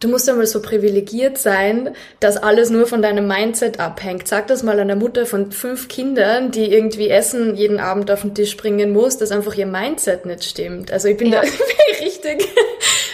Du musst einmal so privilegiert sein, dass alles nur von deinem Mindset abhängt. Sag das mal einer Mutter von fünf Kindern, die irgendwie Essen jeden Abend auf den Tisch bringen muss, dass einfach ihr Mindset nicht stimmt. Also ich bin ja. da richtig,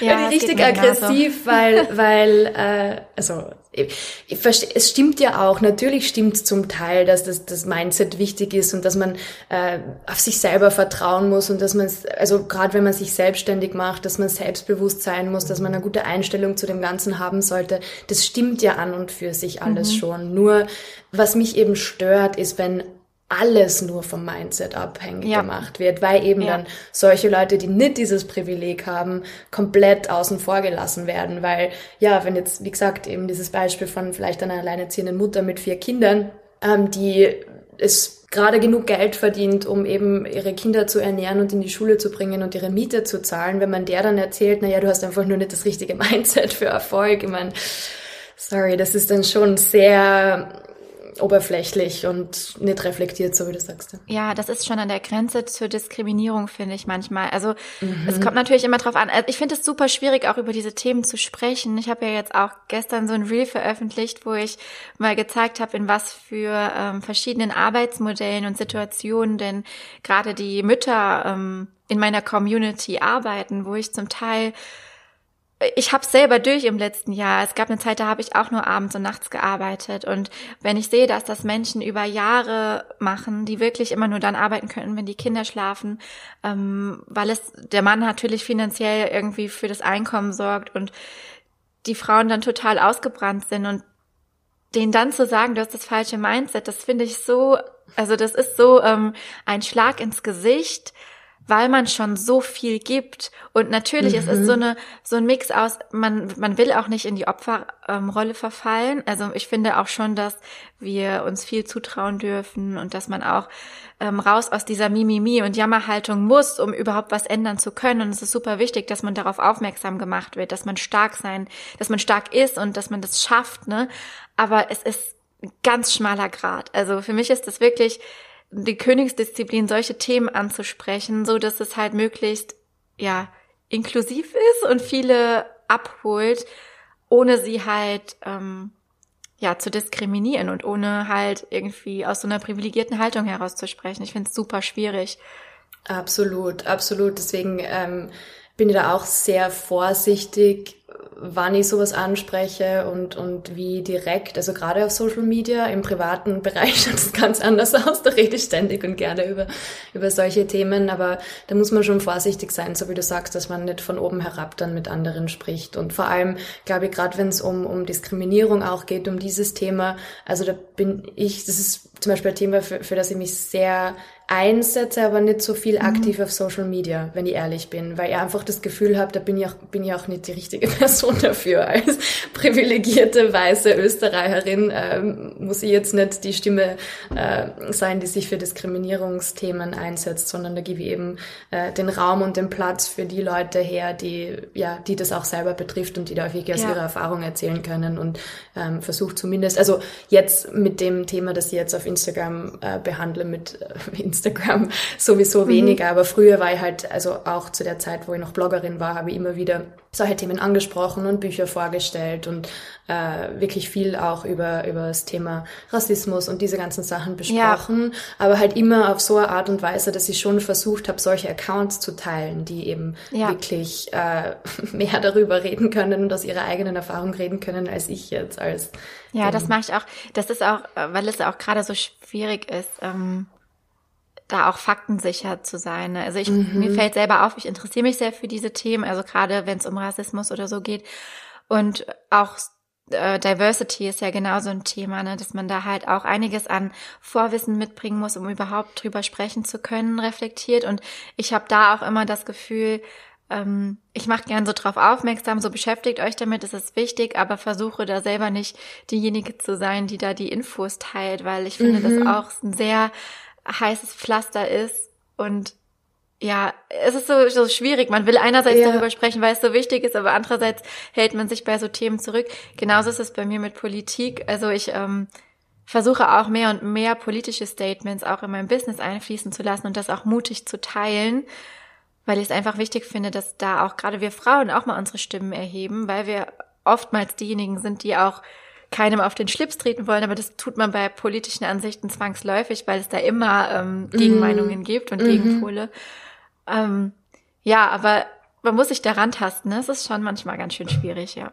ja, richtig aggressiv, weil, weil, äh, also ich, verstehe, es stimmt ja auch, natürlich stimmt es zum Teil, dass das, das Mindset wichtig ist und dass man äh, auf sich selber vertrauen muss und dass man, also gerade wenn man sich selbstständig macht, dass man selbstbewusst sein muss, dass man eine gute Einstellung zu dem Ganzen haben sollte. Das stimmt ja an und für sich alles mhm. schon. Nur was mich eben stört, ist, wenn alles nur vom Mindset abhängig ja. gemacht wird, weil eben ja. dann solche Leute, die nicht dieses Privileg haben, komplett außen vor gelassen werden, weil ja, wenn jetzt, wie gesagt, eben dieses Beispiel von vielleicht einer alleinerziehenden Mutter mit vier Kindern, ähm, die es gerade genug Geld verdient, um eben ihre Kinder zu ernähren und in die Schule zu bringen und ihre Miete zu zahlen, wenn man der dann erzählt, na ja, du hast einfach nur nicht das richtige Mindset für Erfolg, ich meine, sorry, das ist dann schon sehr oberflächlich und nicht reflektiert, so wie du sagst. Ja, das ist schon an der Grenze zur Diskriminierung, finde ich manchmal. Also mhm. es kommt natürlich immer drauf an. Also, ich finde es super schwierig, auch über diese Themen zu sprechen. Ich habe ja jetzt auch gestern so ein Reel veröffentlicht, wo ich mal gezeigt habe, in was für ähm, verschiedenen Arbeitsmodellen und Situationen denn gerade die Mütter ähm, in meiner Community arbeiten, wo ich zum Teil ich habe selber durch im letzten Jahr. Es gab eine Zeit, da habe ich auch nur abends und nachts gearbeitet. Und wenn ich sehe, dass das Menschen über Jahre machen, die wirklich immer nur dann arbeiten können, wenn die Kinder schlafen, ähm, weil es der Mann natürlich finanziell irgendwie für das Einkommen sorgt und die Frauen dann total ausgebrannt sind und denen dann zu sagen, du hast das falsche Mindset, das finde ich so, also das ist so ähm, ein Schlag ins Gesicht weil man schon so viel gibt. Und natürlich, mhm. es ist so mhm. eine so ein Mix aus, man, man will auch nicht in die Opferrolle ähm, verfallen. Also ich finde auch schon, dass wir uns viel zutrauen dürfen und dass man auch ähm, raus aus dieser Mimimi und Jammerhaltung muss, um überhaupt was ändern zu können. Und es ist super wichtig, dass man darauf aufmerksam gemacht wird, dass man stark sein, dass man stark ist und dass man das schafft, ne? Aber es ist ein ganz schmaler Grad. Also für mich ist das wirklich die Königsdisziplin, solche Themen anzusprechen, so dass es halt möglichst, ja, inklusiv ist und viele abholt, ohne sie halt, ähm, ja, zu diskriminieren und ohne halt irgendwie aus so einer privilegierten Haltung herauszusprechen. Ich finde es super schwierig. Absolut, absolut. Deswegen, ähm, bin ich da auch sehr vorsichtig, wann ich sowas anspreche und, und wie direkt, also gerade auf Social Media, im privaten Bereich schaut es ganz anders aus, da rede ich ständig und gerne über, über solche Themen, aber da muss man schon vorsichtig sein, so wie du sagst, dass man nicht von oben herab dann mit anderen spricht. Und vor allem, glaube ich, gerade wenn es um, um Diskriminierung auch geht, um dieses Thema, also da bin ich, das ist zum Beispiel ein Thema, für, für das ich mich sehr einsetze, aber nicht so viel mhm. aktiv mhm. auf Social Media, wenn ich ehrlich bin, weil ich einfach das Gefühl habe, da bin ich, auch, bin ich auch nicht die richtige Person dafür. Als privilegierte weiße Österreicherin ähm, muss ich jetzt nicht die Stimme äh, sein, die sich für Diskriminierungsthemen einsetzt, sondern da gebe ich eben äh, den Raum und den Platz für die Leute her, die ja, die das auch selber betrifft und die da wirklich aus ja. ihrer Erfahrung erzählen können und ähm, versucht zumindest, also jetzt mit dem Thema, das ich jetzt auf Instagram äh, behandle, mit äh, Instagram sowieso mhm. weniger, aber früher war ich halt, also auch zu der Zeit, wo ich noch Bloggerin war, habe ich immer wieder solche Themen angesprochen und Bücher vorgestellt und äh, wirklich viel auch über, über das Thema Rassismus und diese ganzen Sachen besprochen, ja. aber halt immer auf so eine Art und Weise, dass ich schon versucht habe, solche Accounts zu teilen, die eben ja. wirklich äh, mehr darüber reden können und aus ihrer eigenen Erfahrung reden können, als ich jetzt als Ja, das mache ich auch. Das ist auch, weil es auch gerade so schwierig ist. Ähm da auch faktensicher zu sein. Ne? Also ich, mhm. mir fällt selber auf, ich interessiere mich sehr für diese Themen, also gerade wenn es um Rassismus oder so geht. Und auch äh, Diversity ist ja genauso ein Thema, ne? dass man da halt auch einiges an Vorwissen mitbringen muss, um überhaupt drüber sprechen zu können, reflektiert. Und ich habe da auch immer das Gefühl, ähm, ich mache gern so drauf aufmerksam, so beschäftigt euch damit, es ist wichtig, aber versuche da selber nicht diejenige zu sein, die da die Infos teilt, weil ich finde mhm. das auch ein sehr heißes Pflaster ist und ja, es ist so, so schwierig. Man will einerseits ja. darüber sprechen, weil es so wichtig ist, aber andererseits hält man sich bei so Themen zurück. Genauso ist es bei mir mit Politik. Also ich ähm, versuche auch mehr und mehr politische Statements auch in mein Business einfließen zu lassen und das auch mutig zu teilen, weil ich es einfach wichtig finde, dass da auch gerade wir Frauen auch mal unsere Stimmen erheben, weil wir oftmals diejenigen sind, die auch keinem auf den Schlips treten wollen, aber das tut man bei politischen Ansichten zwangsläufig, weil es da immer ähm, Gegenmeinungen mhm. gibt und mhm. Gegenpole. Ähm, ja, aber man muss sich daran tasten. Ne? Es ist schon manchmal ganz schön schwierig, ja.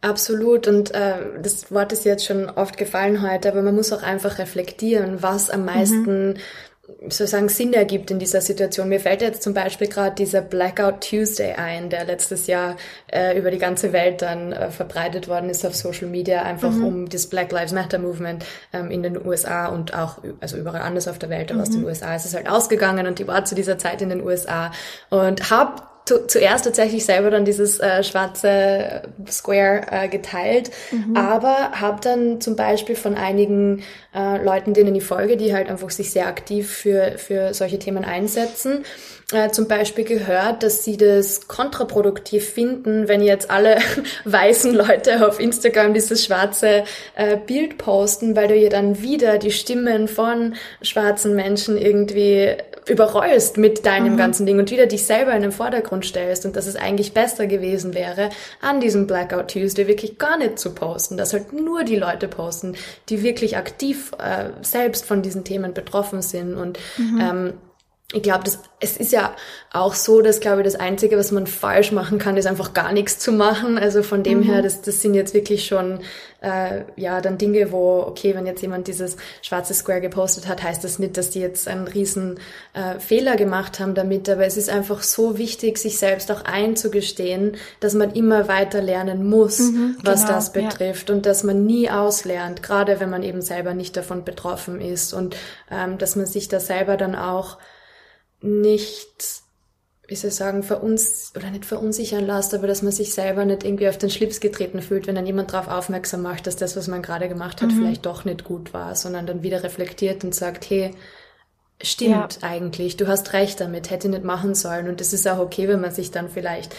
Absolut. Und äh, das Wort ist jetzt schon oft gefallen heute, aber man muss auch einfach reflektieren, was am meisten mhm sozusagen Sinn ergibt in dieser Situation. Mir fällt jetzt zum Beispiel gerade dieser Blackout Tuesday ein, der letztes Jahr äh, über die ganze Welt dann äh, verbreitet worden ist auf Social Media, einfach mhm. um das Black Lives Matter Movement ähm, in den USA und auch also überall anders auf der Welt, aber mhm. aus den USA ist es halt ausgegangen und die war zu dieser Zeit in den USA und habe zuerst tatsächlich selber dann dieses äh, schwarze Square äh, geteilt, mhm. aber habe dann zum Beispiel von einigen äh, Leuten, denen ich folge, die halt einfach sich sehr aktiv für, für solche Themen einsetzen, äh, zum Beispiel gehört, dass sie das kontraproduktiv finden, wenn jetzt alle weißen Leute auf Instagram dieses schwarze äh, Bild posten, weil du ihr dann wieder die Stimmen von schwarzen Menschen irgendwie überrollst mit deinem mhm. ganzen Ding und wieder dich selber in den Vordergrund stellst und dass es eigentlich besser gewesen wäre, an diesem Blackout Tuesday wirklich gar nicht zu posten, dass halt nur die Leute posten, die wirklich aktiv äh, selbst von diesen Themen betroffen sind und mhm. ähm, ich glaube, es ist ja auch so, dass, glaube ich, das Einzige, was man falsch machen kann, ist einfach gar nichts zu machen. Also von dem mhm. her, das, das sind jetzt wirklich schon äh, ja dann Dinge, wo, okay, wenn jetzt jemand dieses schwarze Square gepostet hat, heißt das nicht, dass die jetzt einen riesen äh, Fehler gemacht haben damit, aber es ist einfach so wichtig, sich selbst auch einzugestehen, dass man immer weiter lernen muss, mhm, was genau, das betrifft ja. und dass man nie auslernt, gerade wenn man eben selber nicht davon betroffen ist und ähm, dass man sich da selber dann auch nicht, wie soll ich sagen, veruns oder nicht verunsichern lässt, aber dass man sich selber nicht irgendwie auf den Schlips getreten fühlt, wenn dann jemand darauf aufmerksam macht, dass das, was man gerade gemacht hat, mhm. vielleicht doch nicht gut war, sondern dann wieder reflektiert und sagt, hey, stimmt ja. eigentlich, du hast recht damit, hätte ich nicht machen sollen. Und es ist auch okay, wenn man sich dann vielleicht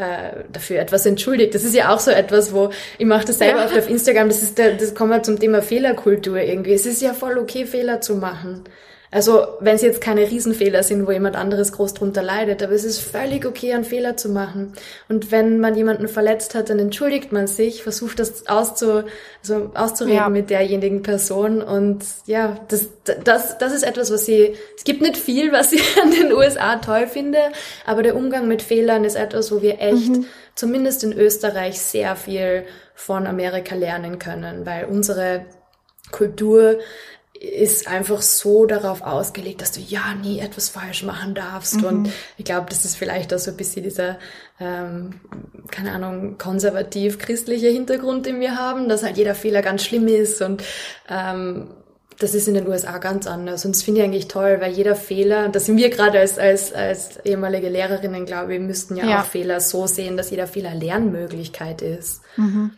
äh, dafür etwas entschuldigt. Das ist ja auch so etwas, wo ich mache das selber ja. auch auf Instagram, das ist der, das kommen wir zum Thema Fehlerkultur irgendwie. Es ist ja voll okay, Fehler zu machen. Also wenn es jetzt keine Riesenfehler sind, wo jemand anderes groß drunter leidet, aber es ist völlig okay, einen Fehler zu machen. Und wenn man jemanden verletzt hat, dann entschuldigt man sich, versucht das auszu, also auszureden ja. mit derjenigen Person. Und ja, das, das, das ist etwas, was sie, es gibt nicht viel, was ich an den USA toll finde, aber der Umgang mit Fehlern ist etwas, wo wir echt, mhm. zumindest in Österreich, sehr viel von Amerika lernen können, weil unsere Kultur ist einfach so darauf ausgelegt, dass du ja nie etwas falsch machen darfst. Mhm. Und ich glaube, das ist vielleicht auch so ein bisschen dieser, ähm, keine Ahnung, konservativ-christliche Hintergrund, den wir haben, dass halt jeder Fehler ganz schlimm ist und ähm, das ist in den USA ganz anders. Und das finde ich eigentlich toll, weil jeder Fehler, das sind wir gerade als, als, als ehemalige Lehrerinnen, glaube ich, müssten ja, ja, auch Fehler so sehen, dass jeder Fehler Lernmöglichkeit ist. Mhm.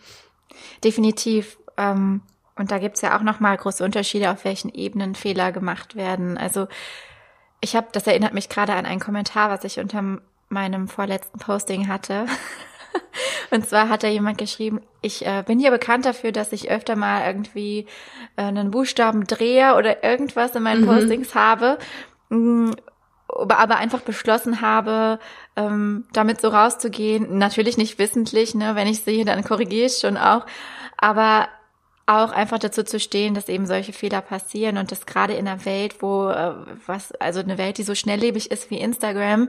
Definitiv. Ähm und da gibt's ja auch nochmal große Unterschiede, auf welchen Ebenen Fehler gemacht werden. Also ich habe, das erinnert mich gerade an einen Kommentar, was ich unter meinem vorletzten Posting hatte. Und zwar hat da jemand geschrieben, ich äh, bin hier bekannt dafür, dass ich öfter mal irgendwie äh, einen Buchstaben drehe oder irgendwas in meinen mhm. Postings habe, mh, mm, aber einfach beschlossen habe, ähm, damit so rauszugehen. Natürlich nicht wissentlich, ne? wenn ich sehe, dann korrigiere ich schon auch. Aber auch einfach dazu zu stehen, dass eben solche Fehler passieren und das gerade in einer Welt, wo äh, was, also eine Welt, die so schnelllebig ist wie Instagram,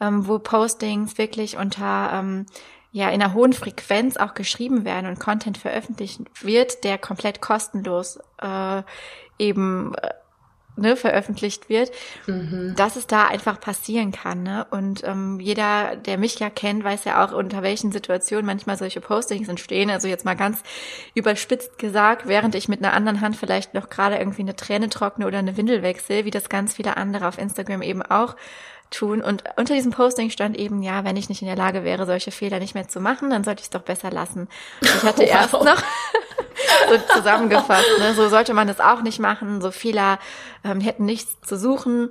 ähm, wo Postings wirklich unter ähm, ja in einer hohen Frequenz auch geschrieben werden und Content veröffentlicht wird, der komplett kostenlos äh, eben äh, ne, veröffentlicht wird, mhm. dass es da einfach passieren kann. Ne? Und ähm, jeder, der mich ja kennt, weiß ja auch, unter welchen Situationen manchmal solche Postings entstehen. Also jetzt mal ganz überspitzt gesagt, während ich mit einer anderen Hand vielleicht noch gerade irgendwie eine Träne trockne oder eine Windel wechsle, wie das ganz viele andere auf Instagram eben auch tun. Und unter diesem Posting stand eben, ja, wenn ich nicht in der Lage wäre, solche Fehler nicht mehr zu machen, dann sollte ich es doch besser lassen. Und ich hatte wow. erst noch so zusammengefasst, ne, so sollte man das auch nicht machen, so Fehler ähm, hätten nichts zu suchen.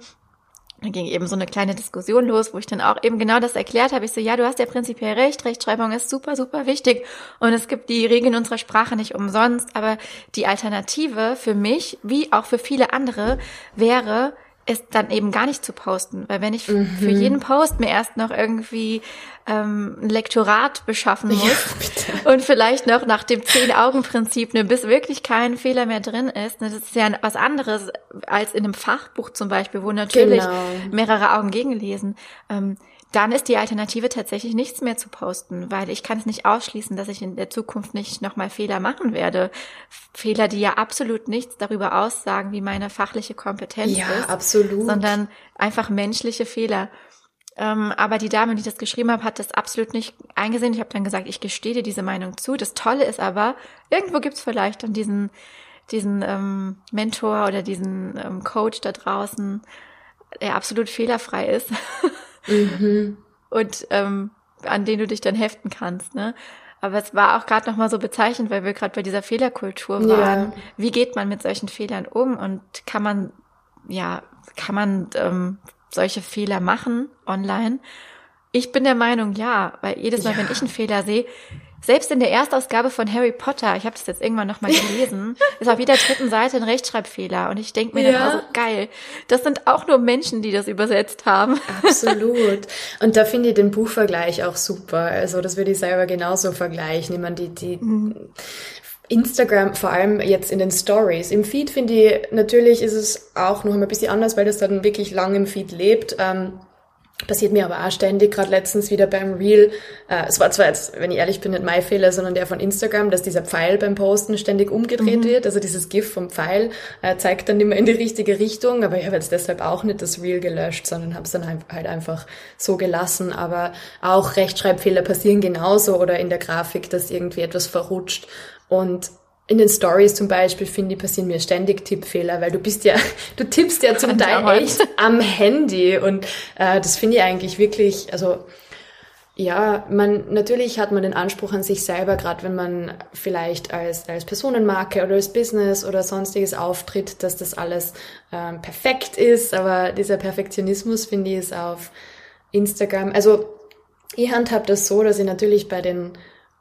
Dann ging eben so eine kleine Diskussion los, wo ich dann auch eben genau das erklärt habe. Ich so, ja, du hast ja prinzipiell recht, Rechtschreibung ist super, super wichtig. Und es gibt die Regeln unserer Sprache nicht umsonst. Aber die Alternative für mich, wie auch für viele andere, wäre, ist dann eben gar nicht zu posten. Weil wenn ich mhm. für jeden Post mir erst noch irgendwie ähm, ein Lektorat beschaffen muss ja, und vielleicht noch nach dem Zehn-Augen-Prinzip, ne, bis wirklich kein Fehler mehr drin ist, ne, das ist ja was anderes als in einem Fachbuch zum Beispiel, wo natürlich genau. mehrere Augen gegenlesen. Ähm, dann ist die Alternative tatsächlich nichts mehr zu posten, weil ich kann es nicht ausschließen, dass ich in der Zukunft nicht nochmal Fehler machen werde. Fehler, die ja absolut nichts darüber aussagen, wie meine fachliche Kompetenz ja, ist. absolut. Sondern einfach menschliche Fehler. Ähm, aber die Dame, die das geschrieben hat, hat das absolut nicht eingesehen. Ich habe dann gesagt, ich gestehe dir diese Meinung zu. Das Tolle ist aber, irgendwo gibt's vielleicht dann diesen, diesen ähm, Mentor oder diesen ähm, Coach da draußen, der absolut fehlerfrei ist. Mhm. Und ähm, an den du dich dann heften kannst, ne? Aber es war auch gerade nochmal so bezeichnend, weil wir gerade bei dieser Fehlerkultur waren. Ja. Wie geht man mit solchen Fehlern um und kann man, ja, kann man ähm, solche Fehler machen online? Ich bin der Meinung, ja, weil jedes Mal, ja. wenn ich einen Fehler sehe, selbst in der Erstausgabe von Harry Potter, ich habe das jetzt irgendwann nochmal gelesen, ist auf jeder dritten Seite ein Rechtschreibfehler. Und ich denke mir ja. dann auch so, geil, das sind auch nur Menschen, die das übersetzt haben. Absolut. Und da finde ich den Buchvergleich auch super. Also das würde ich selber genauso vergleichen. Ich meine, die, die mhm. Instagram, vor allem jetzt in den Stories. Im Feed finde ich, natürlich ist es auch noch ein bisschen anders, weil das dann wirklich lang im Feed lebt. Ähm, Passiert mir aber auch ständig, gerade letztens wieder beim Reel. Äh, es war zwar jetzt, wenn ich ehrlich bin, nicht mein Fehler, sondern der von Instagram, dass dieser Pfeil beim Posten ständig umgedreht mhm. wird. Also dieses GIF vom Pfeil äh, zeigt dann immer in die richtige Richtung. Aber ich habe jetzt deshalb auch nicht das Reel gelöscht, sondern habe es dann halt einfach so gelassen. Aber auch Rechtschreibfehler passieren genauso oder in der Grafik, dass irgendwie etwas verrutscht. Und in den Stories zum Beispiel, finde ich, passieren mir ständig Tippfehler, weil du bist ja, du tippst ja zum Teil echt am Handy und äh, das finde ich eigentlich wirklich, also ja, man natürlich hat man den Anspruch an sich selber, gerade wenn man vielleicht als als Personenmarke oder als Business oder sonstiges auftritt, dass das alles ähm, perfekt ist. Aber dieser Perfektionismus finde ich ist auf Instagram. Also ich handhab das so, dass ich natürlich bei den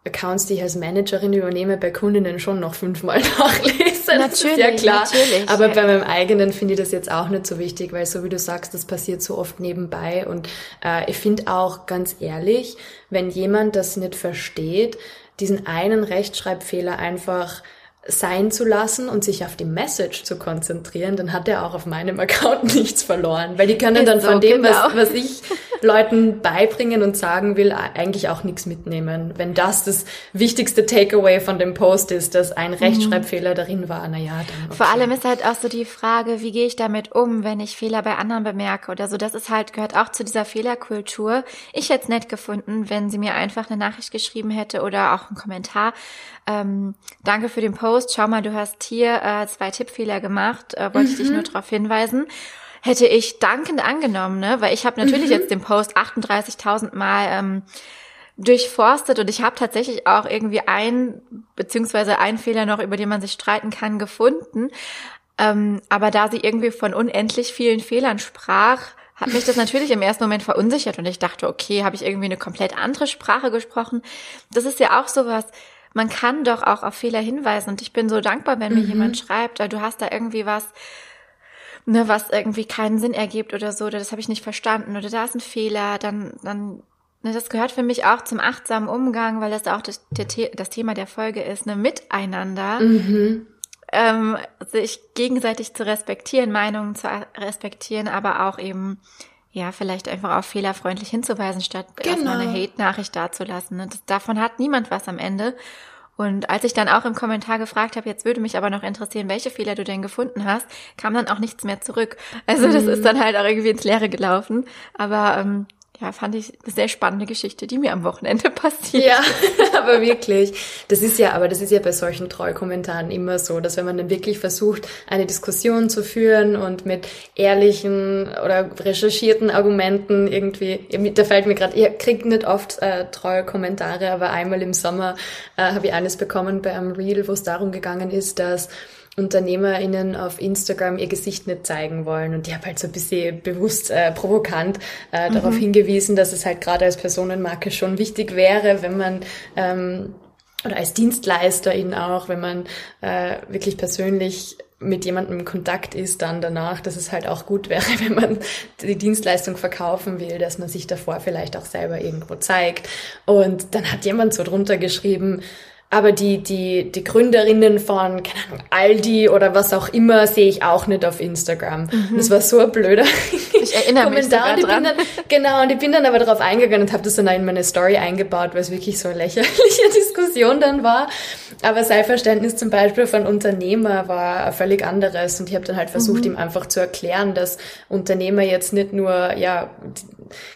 Accounts, die ich als Managerin übernehme, bei Kundinnen schon noch fünfmal nachlesen. Natürlich, ja klar. Natürlich, Aber ja. bei meinem eigenen finde ich das jetzt auch nicht so wichtig, weil so wie du sagst, das passiert so oft nebenbei. Und äh, ich finde auch ganz ehrlich, wenn jemand das nicht versteht, diesen einen Rechtschreibfehler einfach sein zu lassen und sich auf die Message zu konzentrieren, dann hat er auch auf meinem Account nichts verloren, weil die können dann von so, dem, genau. was, was ich Leuten beibringen und sagen will, eigentlich auch nichts mitnehmen. Wenn das das wichtigste Takeaway von dem Post ist, dass ein. Rechtschreibfehler darin war, na ja, dann. Okay. Vor allem ist halt auch so die Frage, wie gehe ich damit um, wenn ich Fehler bei anderen bemerke oder so. Das ist halt, gehört auch zu dieser Fehlerkultur. Ich hätte es nett gefunden, wenn sie mir einfach eine Nachricht geschrieben hätte oder auch einen Kommentar. Ähm, danke für den Post. Schau mal, du hast hier äh, zwei Tippfehler gemacht. Äh, wollte mhm. ich dich mhm. nur darauf hinweisen hätte ich dankend angenommen, ne? Weil ich habe natürlich mhm. jetzt den Post 38.000 Mal ähm, durchforstet und ich habe tatsächlich auch irgendwie ein beziehungsweise einen Fehler noch, über den man sich streiten kann, gefunden. Ähm, aber da sie irgendwie von unendlich vielen Fehlern sprach, hat mich das natürlich im ersten Moment verunsichert und ich dachte, okay, habe ich irgendwie eine komplett andere Sprache gesprochen? Das ist ja auch sowas. Man kann doch auch auf Fehler hinweisen und ich bin so dankbar, wenn mir mhm. jemand schreibt, du hast da irgendwie was ne, was irgendwie keinen Sinn ergibt oder so, oder das habe ich nicht verstanden oder da ist ein Fehler, dann, dann, ne, das gehört für mich auch zum achtsamen Umgang, weil das auch das, das Thema der Folge ist, ne, miteinander. Mhm. Ähm, sich gegenseitig zu respektieren, Meinungen zu respektieren, aber auch eben ja, vielleicht einfach auf fehlerfreundlich hinzuweisen, statt genau. erstmal eine Hate-Nachricht dazulassen. Ne? Das, davon hat niemand was am Ende. Und als ich dann auch im Kommentar gefragt habe, jetzt würde mich aber noch interessieren, welche Fehler du denn gefunden hast, kam dann auch nichts mehr zurück. Also das ist mhm. dann halt auch irgendwie ins Leere gelaufen. Aber ähm, ja, fand ich eine sehr spannende Geschichte, die mir am Wochenende passiert. Ja, aber wirklich. Das ist ja, aber das ist ja bei solchen Treukommentaren immer so, dass wenn man dann wirklich versucht, eine Diskussion zu führen und mit ehrlichen oder recherchierten Argumenten irgendwie, da fällt mir gerade, ihr kriegt nicht oft äh, treue Kommentare, aber einmal im Sommer äh, habe ich eines bekommen bei einem Reel, wo es darum gegangen ist, dass UnternehmerInnen auf Instagram ihr Gesicht nicht zeigen wollen. Und ich habe halt so ein bisschen bewusst äh, provokant äh, mhm. darauf hingewiesen, dass es halt gerade als Personenmarke schon wichtig wäre, wenn man ähm, oder als Dienstleisterin auch, wenn man äh, wirklich persönlich mit jemandem in Kontakt ist dann danach, dass es halt auch gut wäre, wenn man die Dienstleistung verkaufen will, dass man sich davor vielleicht auch selber irgendwo zeigt. Und dann hat jemand so drunter geschrieben, aber die, die, die Gründerinnen von, keine Ahnung, Aldi oder was auch immer sehe ich auch nicht auf Instagram. Mhm. Das war so ein blöder ich erinnere Kommentar. Mich sogar dran. Dann, genau, und ich bin dann aber darauf eingegangen und habe das dann in meine Story eingebaut, weil es wirklich so eine lächerliche Diskussion dann war. Aber sein Verständnis zum Beispiel von Unternehmer war völlig anderes. Und ich habe dann halt versucht, mhm. ihm einfach zu erklären, dass Unternehmer jetzt nicht nur, ja,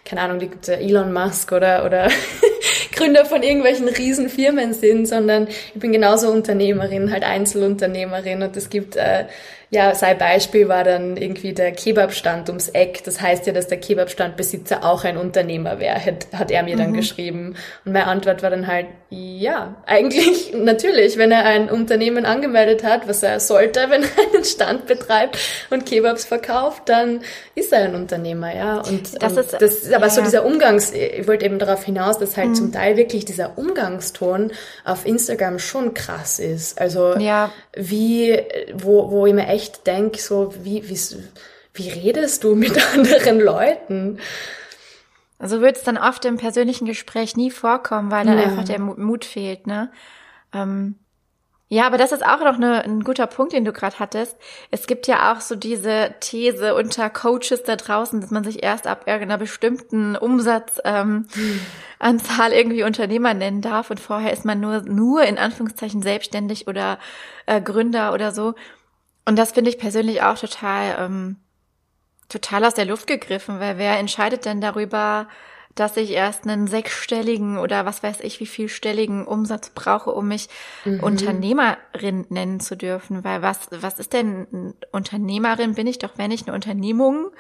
keine Ahnung, der Elon Musk oder, oder Gründer von irgendwelchen riesen Firmen sind, sondern ich bin genauso Unternehmerin, halt Einzelunternehmerin und es gibt äh, ja, sein Beispiel war dann irgendwie der Kebabstand ums Eck. Das heißt ja, dass der Kebabstandbesitzer auch ein Unternehmer wäre, hat, hat er mir dann mhm. geschrieben. Und meine Antwort war dann halt, ja, eigentlich natürlich, wenn er ein Unternehmen angemeldet hat, was er sollte, wenn er einen Stand betreibt und Kebabs verkauft, dann ist er ein Unternehmer, ja. Und das, und ist, das ist aber ja. so dieser Umgangs, ich wollte eben darauf hinaus, dass halt mhm. zum Teil wirklich dieser Umgangston auf Instagram schon krass ist. Also ja. wie, wo, wo ich mir echt echt denke, so wie, wie, wie redest du mit anderen Leuten? Also wird es dann oft im persönlichen Gespräch nie vorkommen, weil dann ja. einfach der Mut fehlt, ne? Ähm, ja, aber das ist auch noch eine, ein guter Punkt, den du gerade hattest. Es gibt ja auch so diese These unter Coaches da draußen, dass man sich erst ab irgendeiner bestimmten Umsatzanzahl ähm, hm. irgendwie Unternehmer nennen darf und vorher ist man nur nur in Anführungszeichen selbstständig oder äh, Gründer oder so. Und das finde ich persönlich auch total, ähm, total aus der Luft gegriffen, weil wer entscheidet denn darüber, dass ich erst einen sechsstelligen oder was weiß ich wie vielstelligen Umsatz brauche, um mich mhm. Unternehmerin nennen zu dürfen. Weil was, was ist denn Unternehmerin? Bin ich doch, wenn ich eine Unternehmung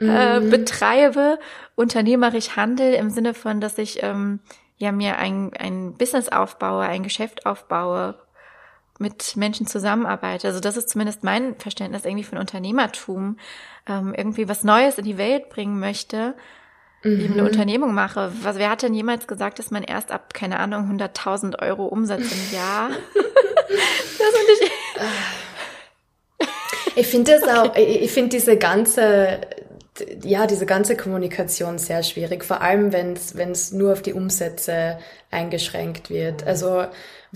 äh, mhm. betreibe, unternehmerisch handel im Sinne von, dass ich ähm, ja mir ein, ein Business aufbaue, ein Geschäft aufbaue, mit Menschen zusammenarbeite. Also das ist zumindest mein Verständnis irgendwie von Unternehmertum, ähm, irgendwie was Neues in die Welt bringen möchte. mhm. eben eine Unternehmung mache. Was, wer hat denn jemals gesagt, dass man erst ab, keine Ahnung, 100.000 Euro Umsatz im Jahr? das finde ich. Ich finde das auch, ich finde diese ganze, ja, diese ganze Kommunikation sehr schwierig, vor allem wenn es nur auf die Umsätze eingeschränkt wird. Also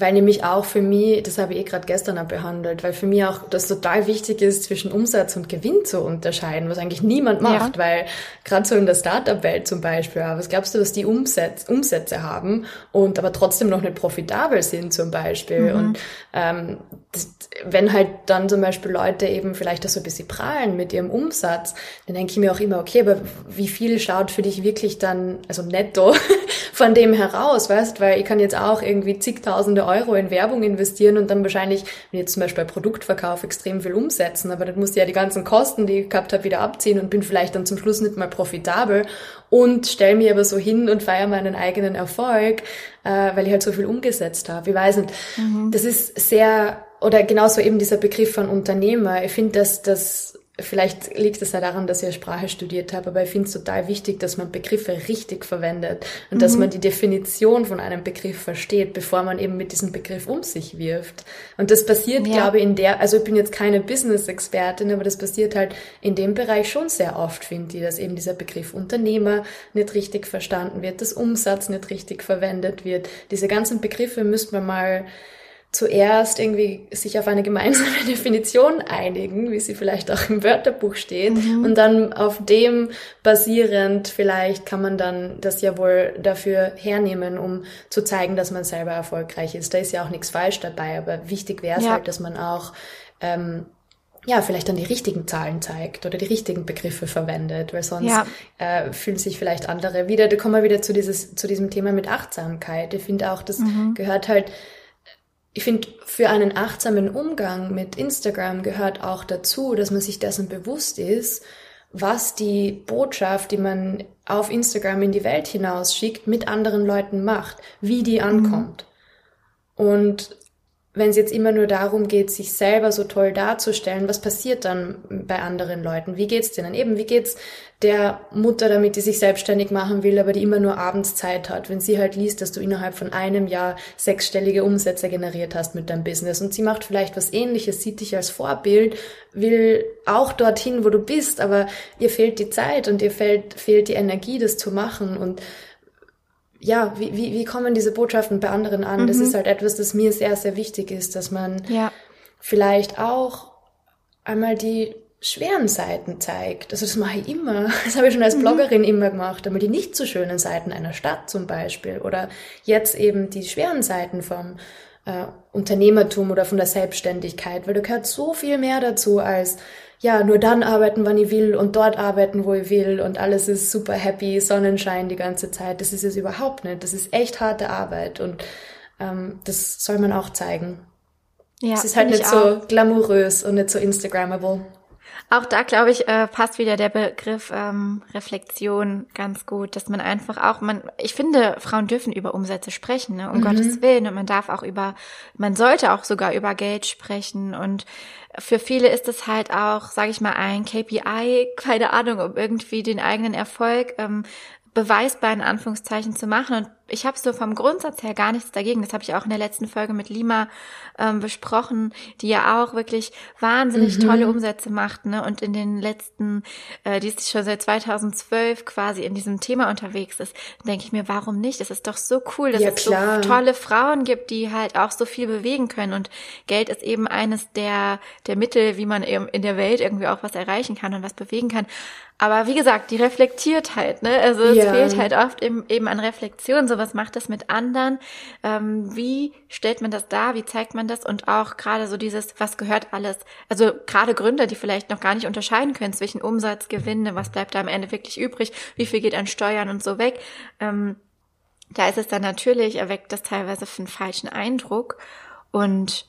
weil nämlich auch für mich, das habe ich eh gerade gestern auch behandelt, weil für mich auch das total wichtig ist, zwischen Umsatz und Gewinn zu unterscheiden, was eigentlich niemand macht, ja. weil gerade so in der Startup-Welt zum Beispiel, was glaubst du, dass die Umsätze, Umsätze haben und aber trotzdem noch nicht profitabel sind zum Beispiel mhm. und ähm, das, wenn halt dann zum Beispiel Leute eben vielleicht auch so ein bisschen prahlen mit ihrem Umsatz, dann denke ich mir auch immer, okay, aber wie viel schaut für dich wirklich dann, also netto von dem heraus, weißt, weil ich kann jetzt auch irgendwie zigtausende Euro in Werbung investieren und dann wahrscheinlich, wenn jetzt zum Beispiel bei Produktverkauf extrem viel umsetzen, aber dann muss ich ja die ganzen Kosten, die ich gehabt habe, wieder abziehen und bin vielleicht dann zum Schluss nicht mal profitabel und stelle mir aber so hin und feiere meinen eigenen Erfolg, äh, weil ich halt so viel umgesetzt habe. Ich weiß nicht, mhm. das ist sehr, oder genauso eben dieser Begriff von Unternehmer. Ich finde, dass das Vielleicht liegt es ja daran, dass ich Sprache studiert habe, aber ich finde es total wichtig, dass man Begriffe richtig verwendet und mhm. dass man die Definition von einem Begriff versteht, bevor man eben mit diesem Begriff um sich wirft. Und das passiert, ja. glaube ich, in der, also ich bin jetzt keine Business-Expertin, aber das passiert halt in dem Bereich schon sehr oft, finde ich, dass eben dieser Begriff Unternehmer nicht richtig verstanden wird, dass Umsatz nicht richtig verwendet wird. Diese ganzen Begriffe müsste man mal zuerst irgendwie sich auf eine gemeinsame Definition einigen, wie sie vielleicht auch im Wörterbuch steht, mhm. und dann auf dem basierend vielleicht kann man dann das ja wohl dafür hernehmen, um zu zeigen, dass man selber erfolgreich ist. Da ist ja auch nichts falsch dabei, aber wichtig wäre es ja. halt, dass man auch ähm, ja, vielleicht dann die richtigen Zahlen zeigt oder die richtigen Begriffe verwendet, weil sonst ja. äh, fühlen sich vielleicht andere wieder. Da kommen wir wieder zu, dieses, zu diesem Thema mit Achtsamkeit. Ich finde auch, das mhm. gehört halt ich finde, für einen achtsamen Umgang mit Instagram gehört auch dazu, dass man sich dessen bewusst ist, was die Botschaft, die man auf Instagram in die Welt hinaus schickt, mit anderen Leuten macht, wie die ankommt. Mhm. Und wenn es jetzt immer nur darum geht, sich selber so toll darzustellen, was passiert dann bei anderen Leuten? Wie geht's denen? Eben, wie geht's der Mutter damit, die sich selbstständig machen will, aber die immer nur abends Zeit hat, wenn sie halt liest, dass du innerhalb von einem Jahr sechsstellige Umsätze generiert hast mit deinem Business und sie macht vielleicht was ähnliches, sieht dich als Vorbild, will auch dorthin, wo du bist, aber ihr fehlt die Zeit und ihr fehlt, fehlt die Energie, das zu machen und ja, wie, wie, wie kommen diese Botschaften bei anderen an? Mhm. Das ist halt etwas, das mir sehr, sehr wichtig ist, dass man ja. vielleicht auch einmal die schweren Seiten zeigt. Also das mache ich immer. Das habe ich schon als mhm. Bloggerin mhm. immer gemacht. Einmal die nicht so schönen Seiten einer Stadt zum Beispiel. Oder jetzt eben die schweren Seiten vom äh, Unternehmertum oder von der Selbstständigkeit. Weil da gehört so viel mehr dazu als ja, nur dann arbeiten, wann ich will und dort arbeiten, wo ich will und alles ist super happy, Sonnenschein die ganze Zeit. Das ist es überhaupt nicht. Das ist echt harte Arbeit und ähm, das soll man auch zeigen. Ja, es ist halt nicht so glamourös und nicht so Instagrammable. Auch da, glaube ich, äh, passt wieder der Begriff ähm, Reflexion ganz gut, dass man einfach auch, man, ich finde, Frauen dürfen über Umsätze sprechen, ne, um mhm. Gottes Willen, und man darf auch über, man sollte auch sogar über Geld sprechen und für viele ist es halt auch, sage ich mal, ein KPI, keine Ahnung, um irgendwie den eigenen Erfolg ähm, beweisbar in Anführungszeichen zu machen. Und ich habe so vom Grundsatz her gar nichts dagegen. Das habe ich auch in der letzten Folge mit Lima ähm, besprochen, die ja auch wirklich wahnsinnig mhm. tolle Umsätze macht. Ne? Und in den letzten, äh, die ist schon seit 2012 quasi in diesem Thema unterwegs ist, denke ich mir, warum nicht? Es ist doch so cool, dass ja, es so tolle Frauen gibt, die halt auch so viel bewegen können. Und Geld ist eben eines der, der Mittel, wie man eben in der Welt irgendwie auch was erreichen kann und was bewegen kann. Aber wie gesagt, die reflektiert halt, ne? Also es ja. fehlt halt oft eben, eben an Reflexion. So was macht das mit anderen? Ähm, wie stellt man das dar? Wie zeigt man das? Und auch gerade so dieses, was gehört alles? Also gerade Gründer, die vielleicht noch gar nicht unterscheiden können zwischen Umsatz, Gewinne, was bleibt da am Ende wirklich übrig? Wie viel geht an Steuern und so weg? Ähm, da ist es dann natürlich, erweckt das teilweise für einen falschen Eindruck. Und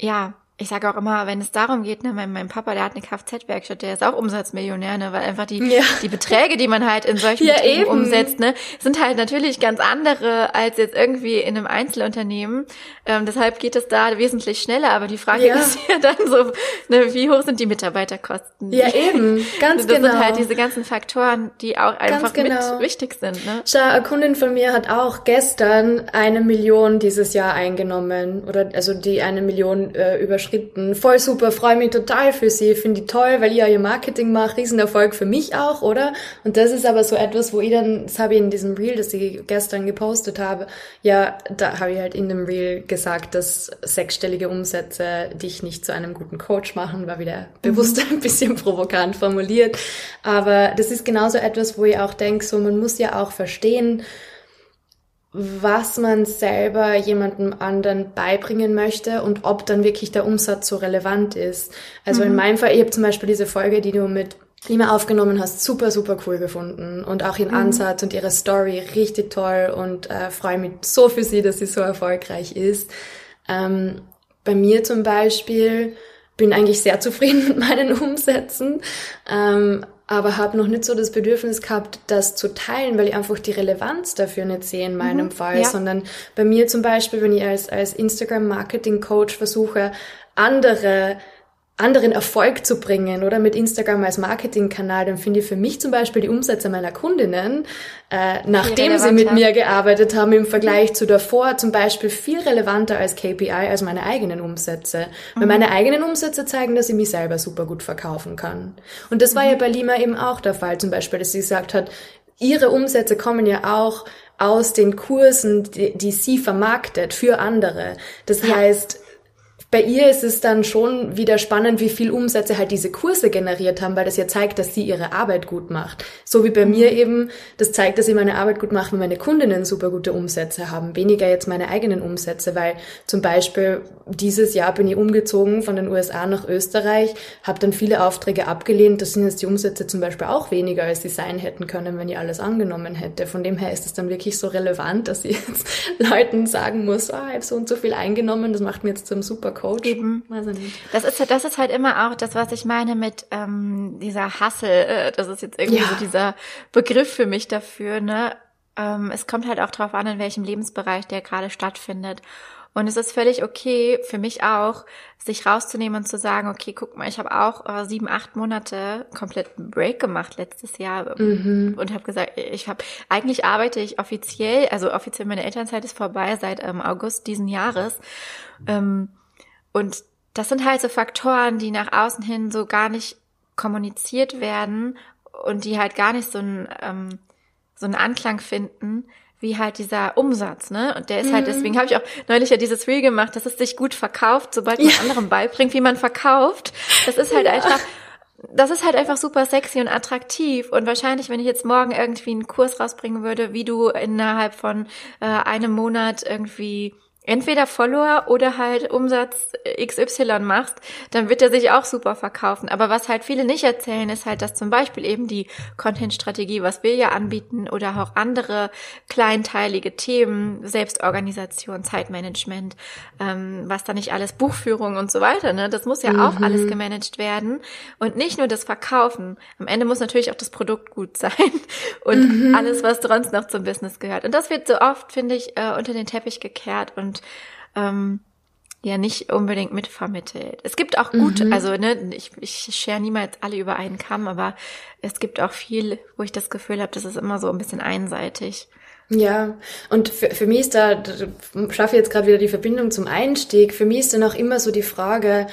ja, ich sage auch immer, wenn es darum geht, ne, mein, mein Papa, der hat eine Kfz-Werkstatt, der ist auch Umsatzmillionär, ne, weil einfach die, ja. die Beträge, die man halt in solchen ja, Betrieben eben. umsetzt, ne, sind halt natürlich ganz andere als jetzt irgendwie in einem Einzelunternehmen. Ähm, deshalb geht es da wesentlich schneller, aber die Frage ja. ist ja dann so, ne, wie hoch sind die Mitarbeiterkosten? Ja, eben, ganz das genau. Das sind halt diese ganzen Faktoren, die auch einfach genau. mit wichtig sind, ne. Schau, eine Kundin von mir hat auch gestern eine Million dieses Jahr eingenommen, oder, also die eine Million äh, über überschritten. Voll super, freue mich total für sie, finde ich toll, weil ich ja ihr Marketing mache, Riesenerfolg für mich auch, oder? Und das ist aber so etwas, wo ich dann, das habe ich in diesem Reel, das ich gestern gepostet habe, ja, da habe ich halt in dem Reel gesagt, dass sechsstellige Umsätze dich nicht zu einem guten Coach machen, war wieder bewusst mhm. ein bisschen provokant formuliert. Aber das ist genauso etwas, wo ich auch denke, so man muss ja auch verstehen, was man selber jemandem anderen beibringen möchte und ob dann wirklich der Umsatz so relevant ist. Also mhm. in meinem Fall, ich habe zum Beispiel diese Folge, die du mit Lima aufgenommen hast, super, super cool gefunden und auch ihren mhm. Ansatz und ihre Story richtig toll und äh, freue mich so für sie, dass sie so erfolgreich ist. Ähm, bei mir zum Beispiel bin eigentlich sehr zufrieden mit meinen Umsätzen. Ähm, aber habe noch nicht so das Bedürfnis gehabt, das zu teilen, weil ich einfach die Relevanz dafür nicht sehe in meinem mhm, Fall, ja. sondern bei mir zum Beispiel, wenn ich als, als Instagram-Marketing-Coach versuche, andere anderen Erfolg zu bringen oder mit Instagram als Marketingkanal, dann finde ich für mich zum Beispiel die Umsätze meiner Kundinnen, äh, nachdem sie mit mir gearbeitet haben, im Vergleich mhm. zu davor zum Beispiel viel relevanter als KPI, als meine eigenen Umsätze. Mhm. Weil meine eigenen Umsätze zeigen, dass ich mich selber super gut verkaufen kann. Und das war mhm. ja bei Lima eben auch der Fall, zum Beispiel, dass sie gesagt hat, ihre Umsätze kommen ja auch aus den Kursen, die, die sie vermarktet für andere. Das ja. heißt, bei ihr ist es dann schon wieder spannend, wie viel Umsätze halt diese Kurse generiert haben, weil das ja zeigt, dass sie ihre Arbeit gut macht. So wie bei mir eben, das zeigt, dass ich meine Arbeit gut mache, wenn meine Kundinnen super gute Umsätze haben, weniger jetzt meine eigenen Umsätze, weil zum Beispiel dieses Jahr bin ich umgezogen von den USA nach Österreich, habe dann viele Aufträge abgelehnt, das sind jetzt die Umsätze zum Beispiel auch weniger, als sie sein hätten können, wenn ich alles angenommen hätte. Von dem her ist es dann wirklich so relevant, dass ich jetzt Leuten sagen muss, ah, ich habe so und so viel eingenommen, das macht mir jetzt zum super Coach. Eben. Weiß ich nicht. Das ist, das ist halt immer auch das, was ich meine mit ähm, dieser Hassel. Das ist jetzt irgendwie ja. so dieser Begriff für mich dafür. Ne? Ähm, es kommt halt auch darauf an, in welchem Lebensbereich der gerade stattfindet. Und es ist völlig okay, für mich auch, sich rauszunehmen und zu sagen, okay, guck mal, ich habe auch äh, sieben, acht Monate komplett einen Break gemacht letztes Jahr mhm. und habe gesagt, ich habe, eigentlich arbeite ich offiziell, also offiziell meine Elternzeit ist vorbei seit ähm, August diesen Jahres. Ähm, und das sind halt so Faktoren, die nach außen hin so gar nicht kommuniziert werden und die halt gar nicht so einen, ähm, so einen Anklang finden, wie halt dieser Umsatz, ne? Und der ist halt, mhm. deswegen habe ich auch neulich ja dieses Reel gemacht, dass es sich gut verkauft, sobald man ja. anderen beibringt, wie man verkauft. Das ist halt ja. einfach, das ist halt einfach super sexy und attraktiv. Und wahrscheinlich, wenn ich jetzt morgen irgendwie einen Kurs rausbringen würde, wie du innerhalb von äh, einem Monat irgendwie entweder Follower oder halt Umsatz XY machst, dann wird er sich auch super verkaufen. Aber was halt viele nicht erzählen, ist halt, dass zum Beispiel eben die Content-Strategie, was wir ja anbieten, oder auch andere kleinteilige Themen, Selbstorganisation, Zeitmanagement, ähm, was da nicht alles, Buchführung und so weiter, ne? Das muss ja mhm. auch alles gemanagt werden. Und nicht nur das Verkaufen. Am Ende muss natürlich auch das Produkt gut sein und mhm. alles, was sonst noch zum Business gehört. Und das wird so oft, finde ich, äh, unter den Teppich gekehrt und und ähm, ja nicht unbedingt mitvermittelt. Es gibt auch gut, mhm. also ne, ich, ich share niemals alle über einen Kamm, aber es gibt auch viel, wo ich das Gefühl habe, das ist immer so ein bisschen einseitig. Ja, und für, für mich ist da, da schaffe ich jetzt gerade wieder die Verbindung zum Einstieg, für mich ist dann auch immer so die Frage,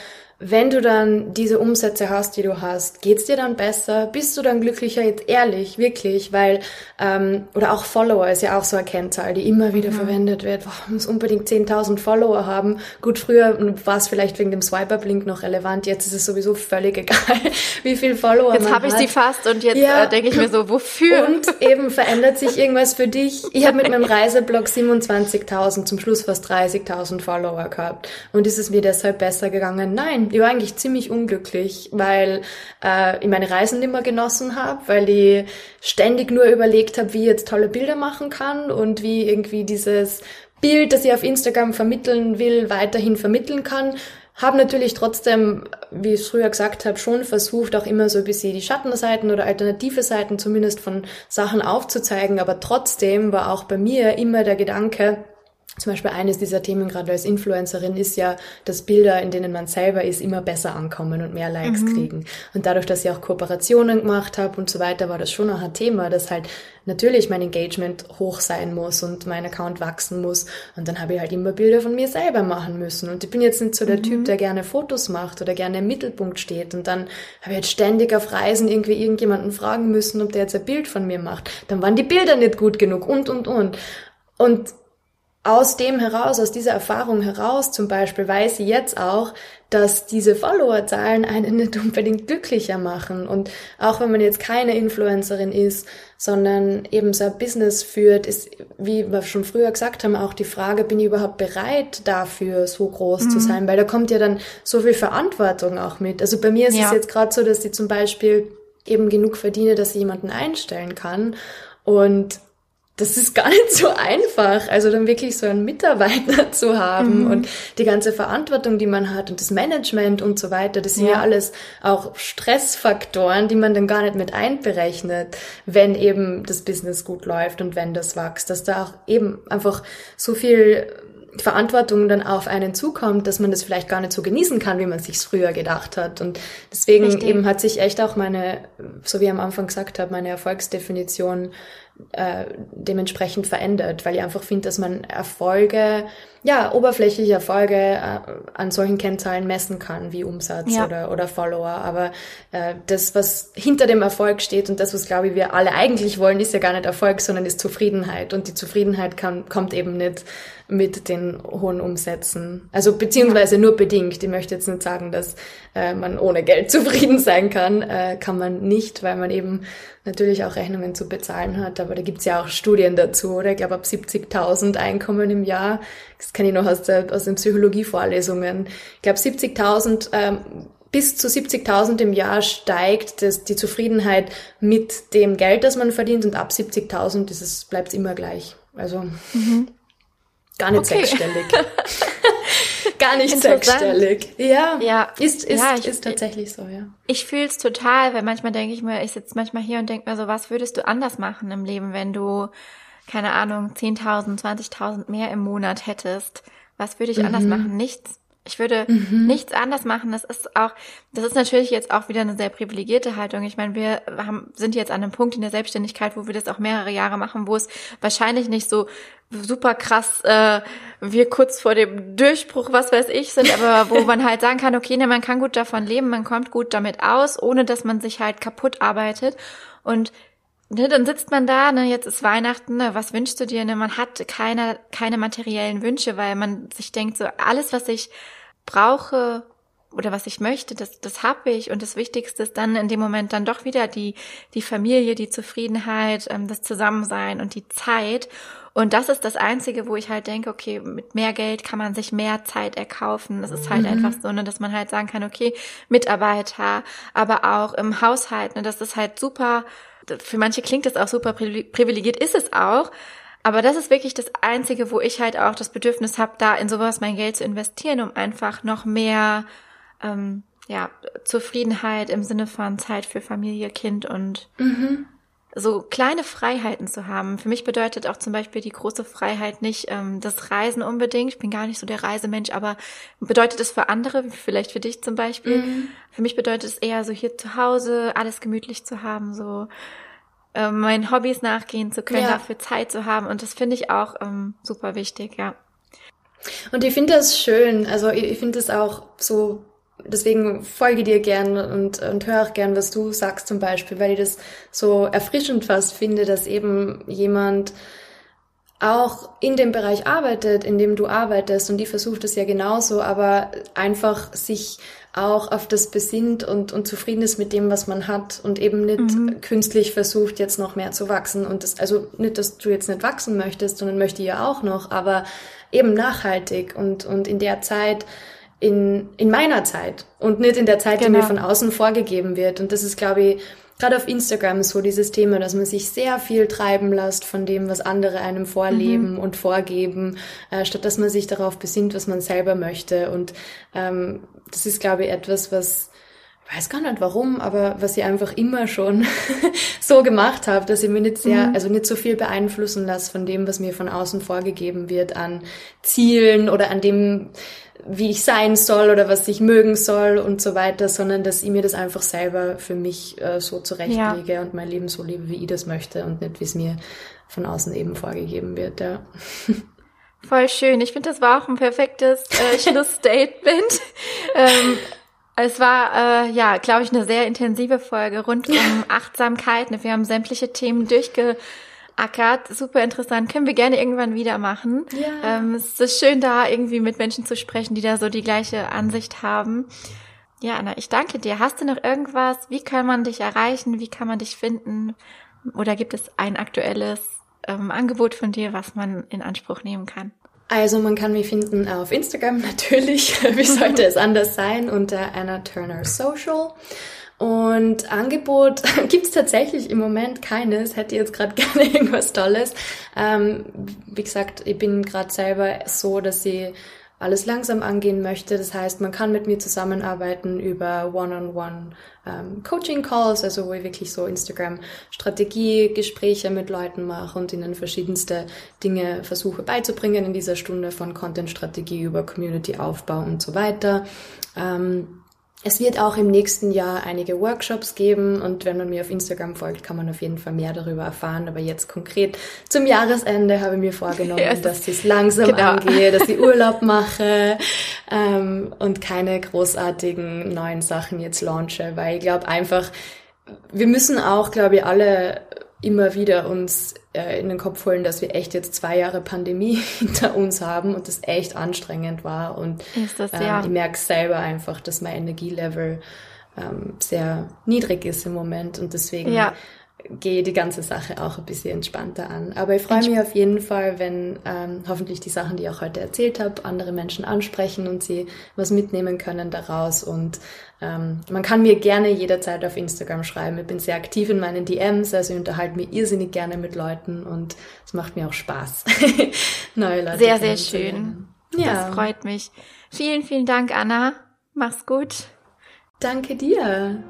wenn du dann diese Umsätze hast, die du hast, geht's dir dann besser? Bist du dann glücklicher? Jetzt ehrlich, wirklich, weil ähm, oder auch Follower ist ja auch so eine Kennzahl, die immer wieder mhm. verwendet wird. Boah, muss unbedingt 10.000 Follower haben. Gut, früher war es vielleicht wegen dem Swiper-Blink noch relevant. Jetzt ist es sowieso völlig egal, wie viel Follower jetzt man hat. Jetzt habe ich sie fast und jetzt ja. äh, denke ich mir so, wofür? Und eben verändert sich irgendwas für dich. Ich habe mit meinem Reiseblog 27.000, zum Schluss fast 30.000 Follower gehabt. Und ist es mir deshalb besser gegangen? Nein, ich war eigentlich ziemlich unglücklich, weil äh, ich meine Reisen nicht mehr genossen habe, weil ich ständig nur überlegt habe, wie ich jetzt tolle Bilder machen kann und wie irgendwie dieses Bild, das ich auf Instagram vermitteln will, weiterhin vermitteln kann habe natürlich trotzdem, wie ich es früher gesagt habe, schon versucht, auch immer so ein bisschen die Schattenseiten oder alternative Seiten zumindest von Sachen aufzuzeigen. Aber trotzdem war auch bei mir immer der Gedanke, zum Beispiel eines dieser Themen gerade als Influencerin ist ja, dass Bilder, in denen man selber ist, immer besser ankommen und mehr Likes mhm. kriegen. Und dadurch, dass ich auch Kooperationen gemacht habe und so weiter, war das schon auch ein Thema, dass halt natürlich mein Engagement hoch sein muss und mein Account wachsen muss. Und dann habe ich halt immer Bilder von mir selber machen müssen. Und ich bin jetzt nicht so der mhm. Typ, der gerne Fotos macht oder gerne im Mittelpunkt steht. Und dann habe ich jetzt ständig auf Reisen irgendwie irgendjemanden fragen müssen, ob der jetzt ein Bild von mir macht. Dann waren die Bilder nicht gut genug und, und, und. Und aus dem heraus, aus dieser Erfahrung heraus zum Beispiel, weiß sie jetzt auch, dass diese Followerzahlen einen nicht unbedingt glücklicher machen. Und auch wenn man jetzt keine Influencerin ist, sondern eben so ein Business führt, ist, wie wir schon früher gesagt haben, auch die Frage, bin ich überhaupt bereit dafür, so groß mhm. zu sein? Weil da kommt ja dann so viel Verantwortung auch mit. Also bei mir ist ja. es jetzt gerade so, dass ich zum Beispiel eben genug verdiene, dass ich jemanden einstellen kann. Und das ist gar nicht so einfach. Also dann wirklich so einen Mitarbeiter zu haben mhm. und die ganze Verantwortung, die man hat und das Management und so weiter, das sind ja. ja alles auch Stressfaktoren, die man dann gar nicht mit einberechnet, wenn eben das Business gut läuft und wenn das wächst, dass da auch eben einfach so viel Verantwortung dann auf einen zukommt, dass man das vielleicht gar nicht so genießen kann, wie man sich früher gedacht hat. Und deswegen Richtig. eben hat sich echt auch meine, so wie ich am Anfang gesagt habe, meine Erfolgsdefinition äh, dementsprechend verändert, weil ich einfach finde, dass man Erfolge, ja, oberflächliche Erfolge äh, an solchen Kennzahlen messen kann, wie Umsatz ja. oder, oder Follower. Aber äh, das, was hinter dem Erfolg steht und das, was, glaube ich, wir alle eigentlich wollen, ist ja gar nicht Erfolg, sondern ist Zufriedenheit. Und die Zufriedenheit kann, kommt eben nicht mit den hohen Umsätzen. Also beziehungsweise nur bedingt. Ich möchte jetzt nicht sagen, dass äh, man ohne Geld zufrieden sein kann. Äh, kann man nicht, weil man eben natürlich auch Rechnungen zu bezahlen hat. Aber da gibt's ja auch Studien dazu, oder? Ich glaube, ab 70.000 Einkommen im Jahr, das kenne ich noch aus, der, aus den Psychologievorlesungen, ich glaube 70.000 ähm, bis zu 70.000 im Jahr steigt das, die Zufriedenheit mit dem Geld, das man verdient und ab 70.000 ist es, bleibt immer gleich. Also mhm. Gar nicht okay. sechsstellig. Gar nicht sechsstellig. Ja, ja. Ist, ist, ja, ich, ist tatsächlich so, ja. Ich fühle es total, weil manchmal denke ich mir, ich sitze manchmal hier und denke mir so, was würdest du anders machen im Leben, wenn du, keine Ahnung, 10.000, 20.000 mehr im Monat hättest? Was würde ich mhm. anders machen? Nichts. Ich würde mhm. nichts anders machen. Das ist auch, das ist natürlich jetzt auch wieder eine sehr privilegierte Haltung. Ich meine, wir haben, sind jetzt an einem Punkt in der Selbstständigkeit, wo wir das auch mehrere Jahre machen, wo es wahrscheinlich nicht so super krass äh, wir kurz vor dem Durchbruch, was weiß ich, sind, aber wo man halt sagen kann, okay, ne, man kann gut davon leben, man kommt gut damit aus, ohne dass man sich halt kaputt arbeitet. Und ne, dann sitzt man da, ne, jetzt ist Weihnachten, ne, was wünschst du dir? Ne, man hat keine, keine materiellen Wünsche, weil man sich denkt, so alles, was ich brauche oder was ich möchte, das, das habe ich. Und das Wichtigste ist dann in dem Moment dann doch wieder die, die Familie, die Zufriedenheit, ähm, das Zusammensein und die Zeit. Und das ist das Einzige, wo ich halt denke, okay, mit mehr Geld kann man sich mehr Zeit erkaufen. Das ist halt mhm. einfach so, ne, dass man halt sagen kann, okay, Mitarbeiter, aber auch im Haushalt, ne, das ist halt super für manche klingt das auch super privilegiert, ist es auch. Aber das ist wirklich das Einzige, wo ich halt auch das Bedürfnis habe, da in sowas mein Geld zu investieren, um einfach noch mehr ähm, ja, Zufriedenheit im Sinne von Zeit für Familie, Kind und mhm so kleine Freiheiten zu haben. Für mich bedeutet auch zum Beispiel die große Freiheit nicht ähm, das Reisen unbedingt. Ich bin gar nicht so der Reisemensch, aber bedeutet es für andere, vielleicht für dich zum Beispiel. Mhm. Für mich bedeutet es eher so hier zu Hause alles gemütlich zu haben, so äh, meinen Hobbys nachgehen zu können, ja. dafür Zeit zu haben. Und das finde ich auch ähm, super wichtig, ja. Und ich finde das schön. Also ich finde es auch so deswegen folge dir gern und, und höre auch gern, was du sagst zum Beispiel, weil ich das so erfrischend fast finde, dass eben jemand auch in dem Bereich arbeitet, in dem du arbeitest und die versucht es ja genauso, aber einfach sich auch auf das besinnt und, und zufrieden ist mit dem, was man hat und eben nicht mhm. künstlich versucht, jetzt noch mehr zu wachsen. Und das, also nicht, dass du jetzt nicht wachsen möchtest, sondern möchte ja auch noch, aber eben nachhaltig und, und in der Zeit, in, in meiner Zeit und nicht in der Zeit, genau. die mir genau. von außen vorgegeben wird. Und das ist, glaube ich, gerade auf Instagram so dieses Thema, dass man sich sehr viel treiben lässt von dem, was andere einem vorleben mhm. und vorgeben, äh, statt dass man sich darauf besinnt, was man selber möchte. Und ähm, das ist, glaube ich, etwas, was ich weiß gar nicht warum, aber was ich einfach immer schon so gemacht habe, dass ich mich nicht sehr, mhm. also nicht so viel beeinflussen lasse von dem, was mir von außen vorgegeben wird an Zielen oder an dem, wie ich sein soll oder was ich mögen soll und so weiter, sondern dass ich mir das einfach selber für mich äh, so zurechtlege ja. und mein Leben so lebe, wie ich das möchte und nicht, wie es mir von außen eben vorgegeben wird, ja. Voll schön. Ich finde, das war auch ein perfektes äh, Schlussstatement. ähm, es war, äh, ja, glaube ich, eine sehr intensive Folge rund um Achtsamkeit. Wir haben sämtliche Themen durchge ackert. Super interessant. Können wir gerne irgendwann wieder machen. Ja. Ähm, es ist schön, da irgendwie mit Menschen zu sprechen, die da so die gleiche Ansicht haben. Ja, Anna, ich danke dir. Hast du noch irgendwas? Wie kann man dich erreichen? Wie kann man dich finden? Oder gibt es ein aktuelles ähm, Angebot von dir, was man in Anspruch nehmen kann? Also man kann mich finden auf Instagram natürlich, wie sollte es anders sein, unter Anna Turner Social. Und Angebot gibt's tatsächlich im Moment keines. Hätte jetzt gerade gerne irgendwas Tolles. Ähm, wie gesagt, ich bin gerade selber so, dass ich alles langsam angehen möchte. Das heißt, man kann mit mir zusammenarbeiten über One-on-One ähm, also wo ich wirklich so Instagram-Strategie-Gespräche mit Leuten mache und ihnen verschiedenste Dinge versuche beizubringen in dieser Stunde von Content-Strategie über Community-Aufbau und so weiter. Ähm, es wird auch im nächsten Jahr einige Workshops geben und wenn man mir auf Instagram folgt, kann man auf jeden Fall mehr darüber erfahren. Aber jetzt konkret zum Jahresende habe ich mir vorgenommen, yes. dass ich es langsam genau. angehe, dass ich Urlaub mache ähm, und keine großartigen neuen Sachen jetzt launche, weil ich glaube einfach, wir müssen auch, glaube ich, alle immer wieder uns äh, in den Kopf holen, dass wir echt jetzt zwei Jahre Pandemie hinter uns haben und das echt anstrengend war. Und das, ähm, ja. ich merke selber einfach, dass mein Energielevel ähm, sehr niedrig ist im Moment und deswegen ja gehe die ganze Sache auch ein bisschen entspannter an. Aber ich freue mich auf jeden Fall, wenn ähm, hoffentlich die Sachen, die ich auch heute erzählt habe, andere Menschen ansprechen und sie was mitnehmen können daraus. Und ähm, man kann mir gerne jederzeit auf Instagram schreiben. Ich bin sehr aktiv in meinen DMs, also ich unterhalte mich irrsinnig gerne mit Leuten und es macht mir auch Spaß, neue Leute Sehr, sehr schön. Ja. Das freut mich. Vielen, vielen Dank, Anna. Mach's gut. Danke dir.